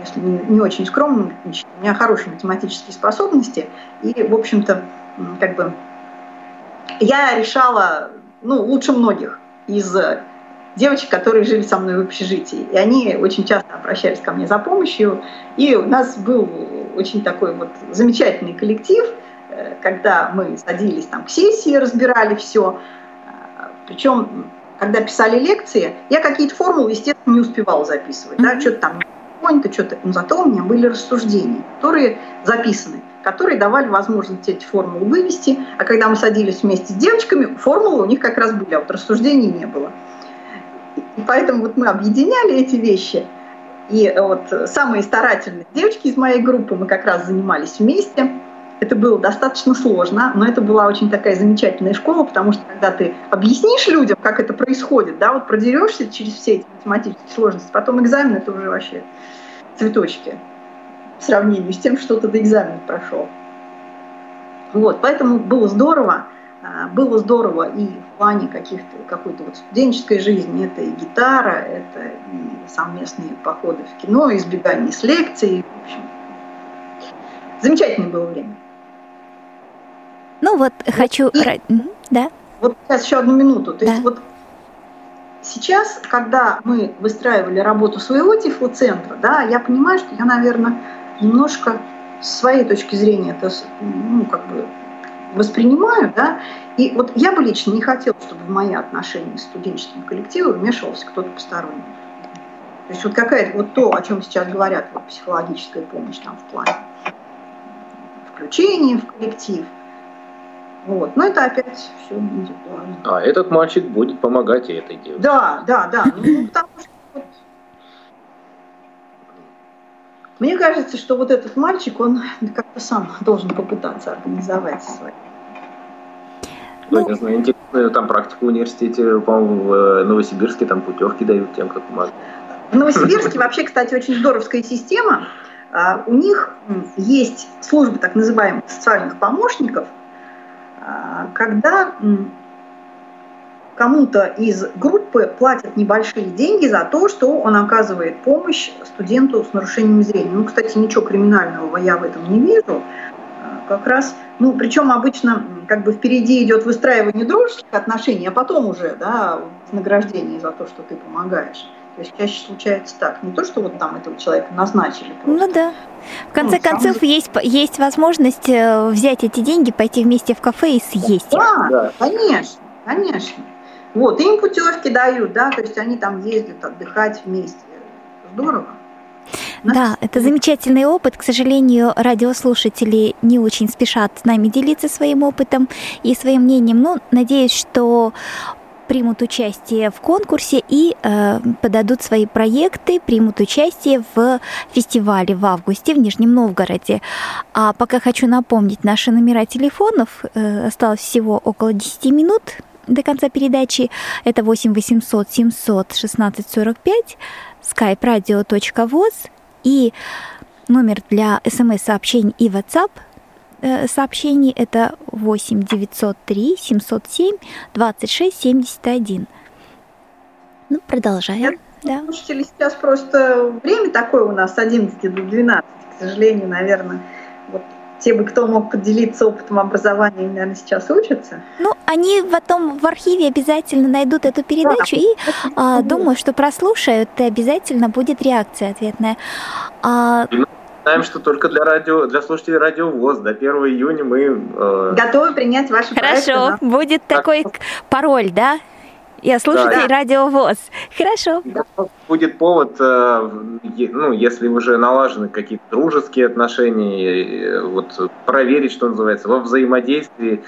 Speaker 3: если не, очень скромным, у меня хорошие математические способности, и, в общем-то, как бы я решала, ну, лучше многих из девочек, которые жили со мной в общежитии. И они очень часто обращались ко мне за помощью. И у нас был очень такой вот замечательный коллектив, э, когда мы садились там к сессии, разбирали все. Причем, когда писали лекции, я какие-то формулы, естественно, не успевала записывать. Да, что-то там какое-то что-то, но зато у меня были рассуждения, которые записаны, которые давали возможность эти формулы вывести, а когда мы садились вместе с девочками, формулы у них как раз были, а вот рассуждений не было. И поэтому вот мы объединяли эти вещи, и вот самые старательные девочки из моей группы, мы как раз занимались вместе, это было достаточно сложно, но это была очень такая замечательная школа, потому что когда ты объяснишь людям, как это происходит, да, вот продерешься через все эти математические сложности, потом экзамен это уже вообще цветочки в сравнении с тем, что ты до экзамена прошел. Вот, поэтому было здорово, а, было здорово и в плане каких-то, какой-то вот студенческой жизни. Это и гитара, это и совместные походы в кино, избегание с лекций. В общем, замечательное было время.
Speaker 4: Ну вот, хочу... И,
Speaker 3: да. Вот сейчас еще одну минуту. То да. есть вот сейчас, когда мы выстраивали работу своего тифлоцентра, да, я понимаю, что я, наверное, немножко с своей точки зрения это ну, как бы воспринимаю, да, и вот я бы лично не хотела, чтобы в мои отношения с студенческим коллективом вмешивался кто-то посторонний. То есть вот какая-то вот то, о чем сейчас говорят, вот психологическая помощь там в плане включения в коллектив. Вот. Но это опять все индивидуально.
Speaker 5: А этот мальчик будет помогать и этой девушке.
Speaker 3: Да, да, да. Ну, потому что вот, мне кажется, что вот этот мальчик, он как-то сам должен попытаться организовать свои
Speaker 5: ну, я знаю, интересную там практику в университете, по-моему, в э, Новосибирске там путевки дают тем, кто помогает.
Speaker 3: В Новосибирске вообще, кстати, очень здоровская система. А, у них есть служба так называемых социальных помощников, когда кому-то из группы платят небольшие деньги за то, что он оказывает помощь студенту с нарушением зрения. Ну, кстати, ничего криминального я в этом не вижу. А, как раз, ну, причем обычно как бы впереди идет выстраивание дружеских отношений, а потом уже, да, награждение за то, что ты помогаешь. То есть чаще случается так. Не то, что вот там этого человека назначили.
Speaker 4: Просто. Ну да. В конце ну, концов, сам... есть, есть возможность э, взять эти деньги, пойти вместе в кафе и съесть
Speaker 3: да, их. Да, конечно, конечно. Вот, им путевки дают, да, то есть они там ездят отдыхать вместе. Здорово.
Speaker 4: Да, это замечательный опыт. К сожалению, радиослушатели не очень спешат с нами делиться своим опытом и своим мнением. Но надеюсь, что примут участие в конкурсе и э, подадут свои проекты, примут участие в фестивале в августе в Нижнем Новгороде. А пока хочу напомнить наши номера телефонов. Э, осталось всего около 10 минут до конца передачи. Это 8 800 700 16 45, skype-radio.voz и номер для смс-сообщений и WhatsApp – сообщений это 8 903 707 26 71. Ну, продолжаем.
Speaker 3: Да. Слушатели, сейчас просто время такое у нас с 11 до 12, к сожалению, наверное. Вот те бы, кто мог поделиться опытом образования, наверное, сейчас учатся.
Speaker 4: Ну, они потом в архиве обязательно найдут эту передачу да. и а, думаю, что прослушают, и обязательно будет реакция ответная. А,
Speaker 5: Знаем, что только для радио, для слушателей радио ВОЗ до 1 июня мы...
Speaker 3: Э... Готовы принять ваши
Speaker 4: Хорошо, проекты, будет так. такой пароль, да? Я слушатель да. радио ВОЗ. Хорошо. Да.
Speaker 5: Будет повод, э, ну, если уже налажены какие-то дружеские отношения, вот проверить, что называется, во взаимодействии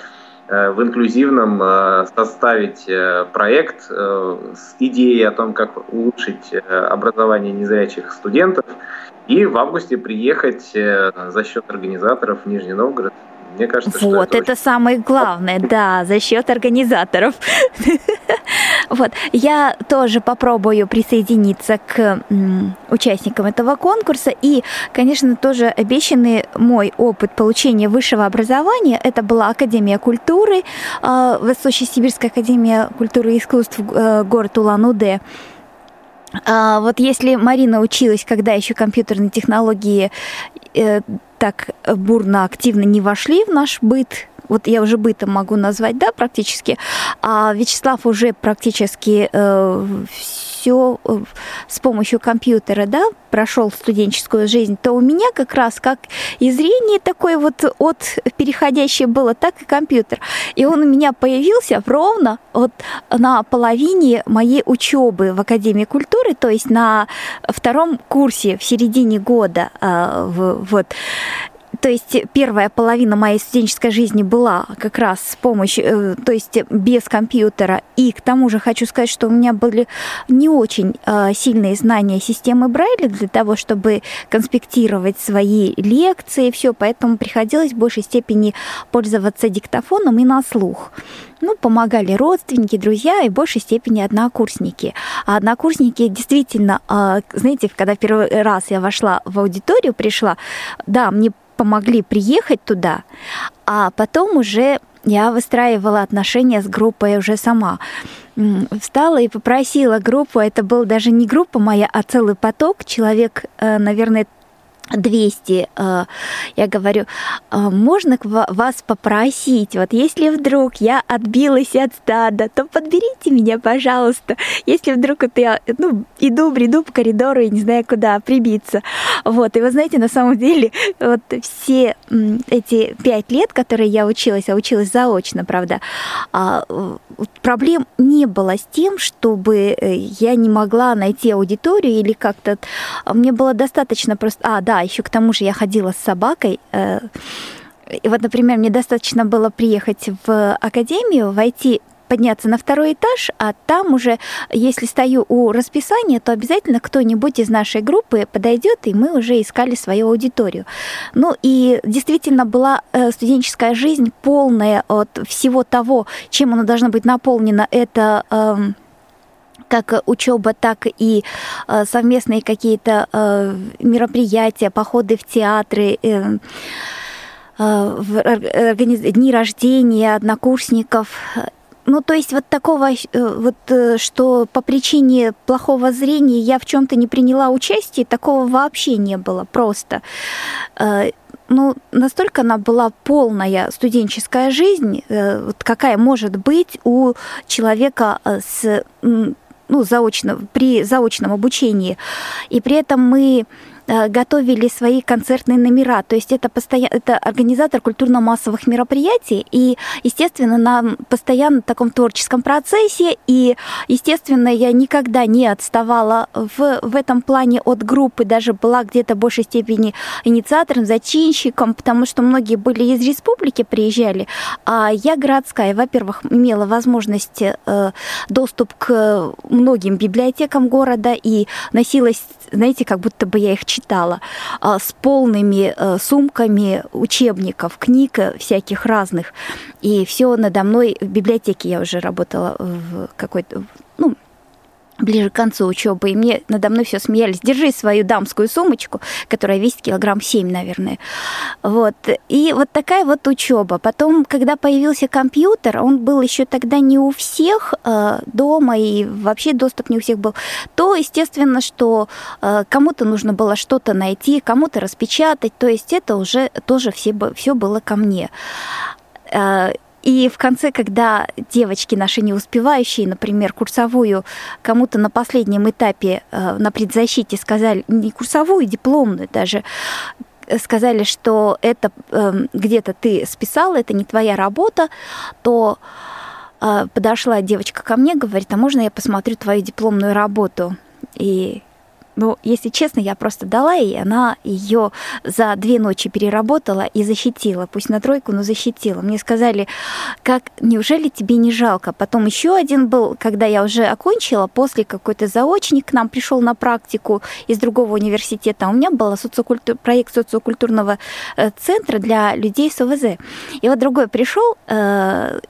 Speaker 5: э, в инклюзивном э, составить проект с идеей о том, как улучшить образование незрячих студентов – и в августе приехать э, за счет организаторов в Нижний Новгород.
Speaker 4: Мне кажется, что вот это, это самое главное, да, за счет организаторов. Вот, я тоже попробую присоединиться к участникам этого конкурса. И, конечно, тоже обещанный мой опыт получения высшего образования. Это была Академия культуры, э, Восточно-Сибирская академия культуры и искусств, э, город Улан-Удэ. А, вот если Марина училась, когда еще компьютерные технологии э, так бурно, активно не вошли в наш быт, вот я уже бытом могу назвать, да, практически, а Вячеслав уже практически э, все э, с помощью компьютера, да, прошел студенческую жизнь, то у меня как раз как и зрение такое вот от переходящее было, так и компьютер. И он у меня появился ровно вот на половине моей учебы в Академии культуры, то есть на втором курсе в середине года. А, вот. То есть первая половина моей студенческой жизни была как раз с помощью, э, то есть без компьютера. И к тому же хочу сказать, что у меня были не очень э, сильные знания системы Брайля для того, чтобы конспектировать свои лекции, все, поэтому приходилось в большей степени пользоваться диктофоном и на слух ну, помогали родственники, друзья и в большей степени однокурсники. А однокурсники действительно, э, знаете, когда первый раз я вошла в аудиторию, пришла, да, мне помогли приехать туда, а потом уже я выстраивала отношения с группой уже сама. Встала и попросила группу, это был даже не группа моя, а целый поток, человек, э, наверное, 200, э, я говорю, «А можно вас попросить, вот если вдруг я отбилась от стада, то подберите меня, пожалуйста. Если вдруг вот я ну, иду, бреду по коридору и не знаю куда прибиться. Вот, и вы знаете, на самом деле, вот все эти пять лет, которые я училась, а училась заочно, правда, а, проблем не было с тем, чтобы э, я не могла найти аудиторию или как-то... Мне было достаточно просто... А, да, еще к тому же я ходила с собакой. Э, и вот, например, мне достаточно было приехать в академию, войти подняться на второй этаж, а там уже, если стою у расписания, то обязательно кто-нибудь из нашей группы подойдет, и мы уже искали свою аудиторию. Ну и действительно была э, студенческая жизнь полная от всего того, чем она должна быть наполнена. Это эм, как учеба, так и э, совместные какие-то э, мероприятия, походы в театры, э, дни рождения однокурсников. Ну, то есть вот такого, вот, что по причине плохого зрения я в чем-то не приняла участие, такого вообще не было просто. Ну, настолько она была полная студенческая жизнь, вот какая может быть у человека с ну, заочно, при заочном обучении. И при этом мы готовили свои концертные номера. То есть это, постоянно, это организатор культурно-массовых мероприятий, и, естественно, на постоянно таком творческом процессе, и, естественно, я никогда не отставала в, в этом плане от группы, даже была где-то в большей степени инициатором, зачинщиком, потому что многие были из республики, приезжали, а я городская, во-первых, имела возможность э, доступ к многим библиотекам города и носилась, знаете, как будто бы я их читала, а, с полными э, сумками учебников, книг э, всяких разных. И все надо мной в библиотеке я уже работала в какой-то, ну, ближе к концу учебы, и мне надо мной все смеялись. Держи свою дамскую сумочку, которая весит килограмм 7, наверное. Вот. И вот такая вот учеба. Потом, когда появился компьютер, он был еще тогда не у всех э, дома, и вообще доступ не у всех был, то, естественно, что э, кому-то нужно было что-то найти, кому-то распечатать, то есть это уже тоже все, все было ко мне. Э, и в конце, когда девочки наши не успевающие, например, курсовую кому-то на последнем этапе э, на предзащите сказали, не курсовую, дипломную даже, э, сказали, что это э, где-то ты списала, это не твоя работа, то подошла девочка ко мне, говорит, а можно я посмотрю твою дипломную работу? И ну, если честно, я просто дала ей, она ее за две ночи переработала и защитила. Пусть на тройку, но защитила. Мне сказали, как, неужели тебе не жалко? Потом еще один был, когда я уже окончила, после какой-то заочник к нам пришел на практику из другого университета. У меня был социокультур, проект социокультурного э, центра для людей с ОВЗ. И вот другой пришел, э,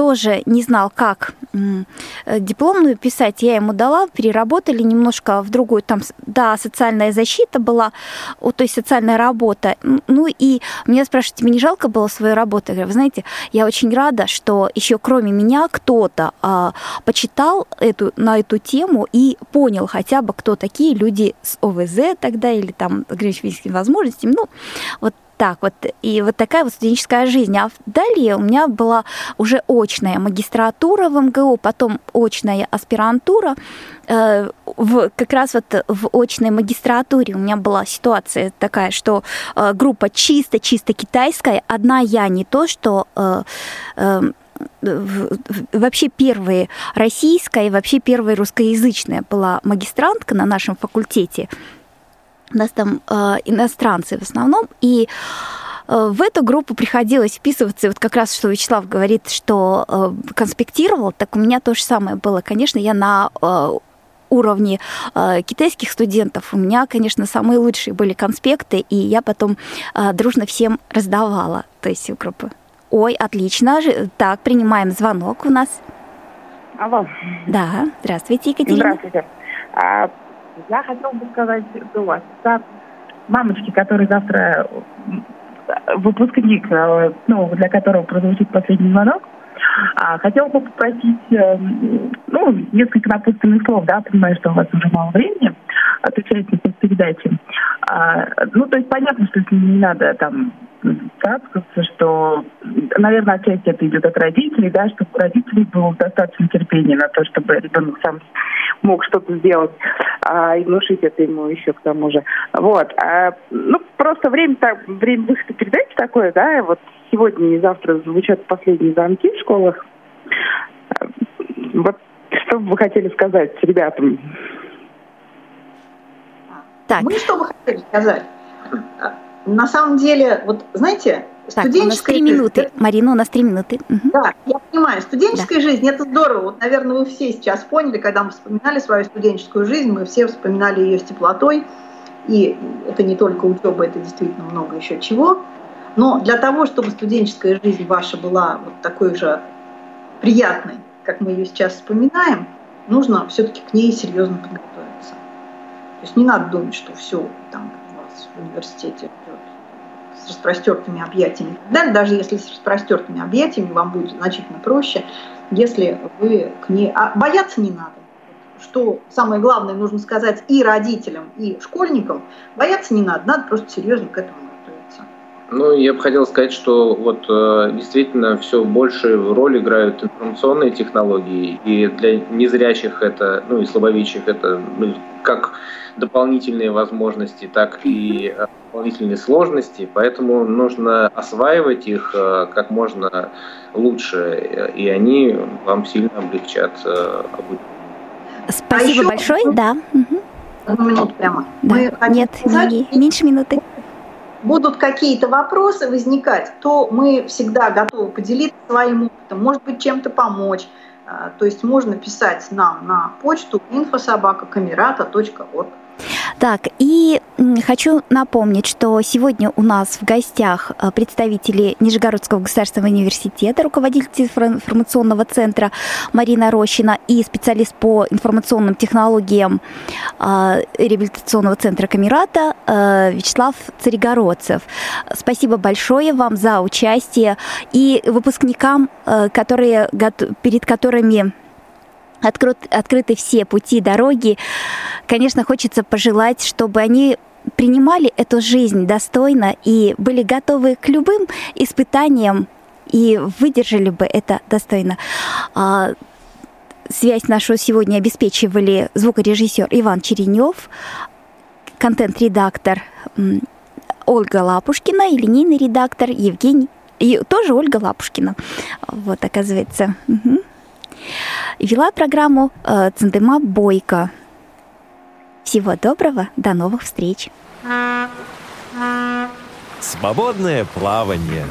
Speaker 4: тоже не знал, как э, дипломную писать, я ему дала, переработали немножко в другую, там, да, социальная защита была, то есть социальная работа. Ну и меня спрашивают, тебе не жалко было свою работу? Я говорю, вы знаете, я очень рада, что еще кроме меня кто-то а, почитал эту, на эту тему и понял хотя бы, кто такие люди с ОВЗ тогда или там ограниченными возможностями. Ну, вот так вот. И вот такая вот студенческая жизнь. А далее у меня была уже очная магистратура в МГУ, потом очная аспирантура. Э, в, как раз вот в очной магистратуре у меня была ситуация такая, что э, группа чисто-чисто китайская, одна я, не то, что э, вообще первая российская и вообще первая русскоязычная была магистрантка на нашем факультете у нас там э, иностранцы в основном, и э, в эту группу приходилось вписываться, и вот как раз, что Вячеслав говорит, что э, конспектировал, так у меня то же самое было. Конечно, я на э, уровне э, китайских студентов у меня, конечно, самые лучшие были конспекты, и я потом э, дружно всем раздавала, то есть группы. Ой, отлично. Так, принимаем звонок у нас.
Speaker 6: Алло.
Speaker 4: Да, здравствуйте, Екатерина.
Speaker 6: Здравствуйте. Я хотела бы сказать до вас, да, мамочки, которые завтра выпускник, э, ну, для которого прозвучит последний звонок, а, хотела бы попросить, э, ну, несколько напутственных слов, да, понимаю, что у вас уже мало времени от участников передачи. А, ну, то есть понятно, что не надо там цацкаться, что, наверное, отчасти это идет от родителей, да, чтобы у родителей было достаточно терпения на то, чтобы ребенок сам мог что-то сделать а, и внушить это ему еще к тому же. Вот. А, ну, просто время, так, время выхода передачи такое, да, вот сегодня и завтра звучат последние звонки в школах. Вот что бы вы хотели сказать ребятам?
Speaker 3: Так. Мы что бы хотели сказать? На самом деле, вот знаете,
Speaker 4: так, студенческая у нас три минуты. Жизнь, Марина, у нас три минуты.
Speaker 3: Угу. Да, я понимаю. Студенческая да. жизнь – это здорово. Вот, наверное, вы все сейчас поняли, когда мы вспоминали свою студенческую жизнь, мы все вспоминали ее с теплотой. И это не только учеба, это действительно много еще чего. Но для того, чтобы студенческая жизнь ваша была вот такой же приятной, как мы ее сейчас вспоминаем, нужно все-таки к ней серьезно подготовиться. То есть не надо думать, что все там у вас в университете идет с распростертыми объятиями. Да, даже если с распростертыми объятиями вам будет значительно проще, если вы к ней... А бояться не надо. Что самое главное нужно сказать и родителям, и школьникам, бояться не надо, надо просто серьезно к этому
Speaker 5: ну, я бы хотел сказать, что вот э, действительно все больше роль играют информационные технологии, и для незрячих это, ну и слабовидящих это ну, как дополнительные возможности, так и э, дополнительные сложности, поэтому нужно осваивать их э, как можно лучше, и они вам сильно облегчат обучение.
Speaker 4: Спасибо а еще... большое, да.
Speaker 3: Одну минуту прямо.
Speaker 4: Да. Мы Нет, сказать... меньше минуты
Speaker 3: будут какие-то вопросы возникать, то мы всегда готовы поделиться своим опытом, может быть, чем-то помочь. А, то есть можно писать нам на почту infosobaka.camerata.org.
Speaker 4: Так, и хочу напомнить, что сегодня у нас в гостях э, представители Нижегородского государственного университета, руководитель информационного центра Марина Рощина и специалист по информационным технологиям э, реабилитационного центра Камерата э, Вячеслав Царегородцев. Спасибо большое вам за участие и выпускникам, которые, перед которыми открыт, открыты все пути, дороги. Конечно, хочется пожелать, чтобы они принимали эту жизнь достойно и были готовы к любым испытаниям и выдержали бы это достойно. А, связь нашу сегодня обеспечивали звукорежиссер Иван Черенев, контент-редактор Ольга Лапушкина и линейный редактор Евгений, и тоже Ольга Лапушкина. Вот, оказывается. Угу вела программу э, Цендема Бойко. Всего доброго, до новых встреч.
Speaker 1: Свободное плавание.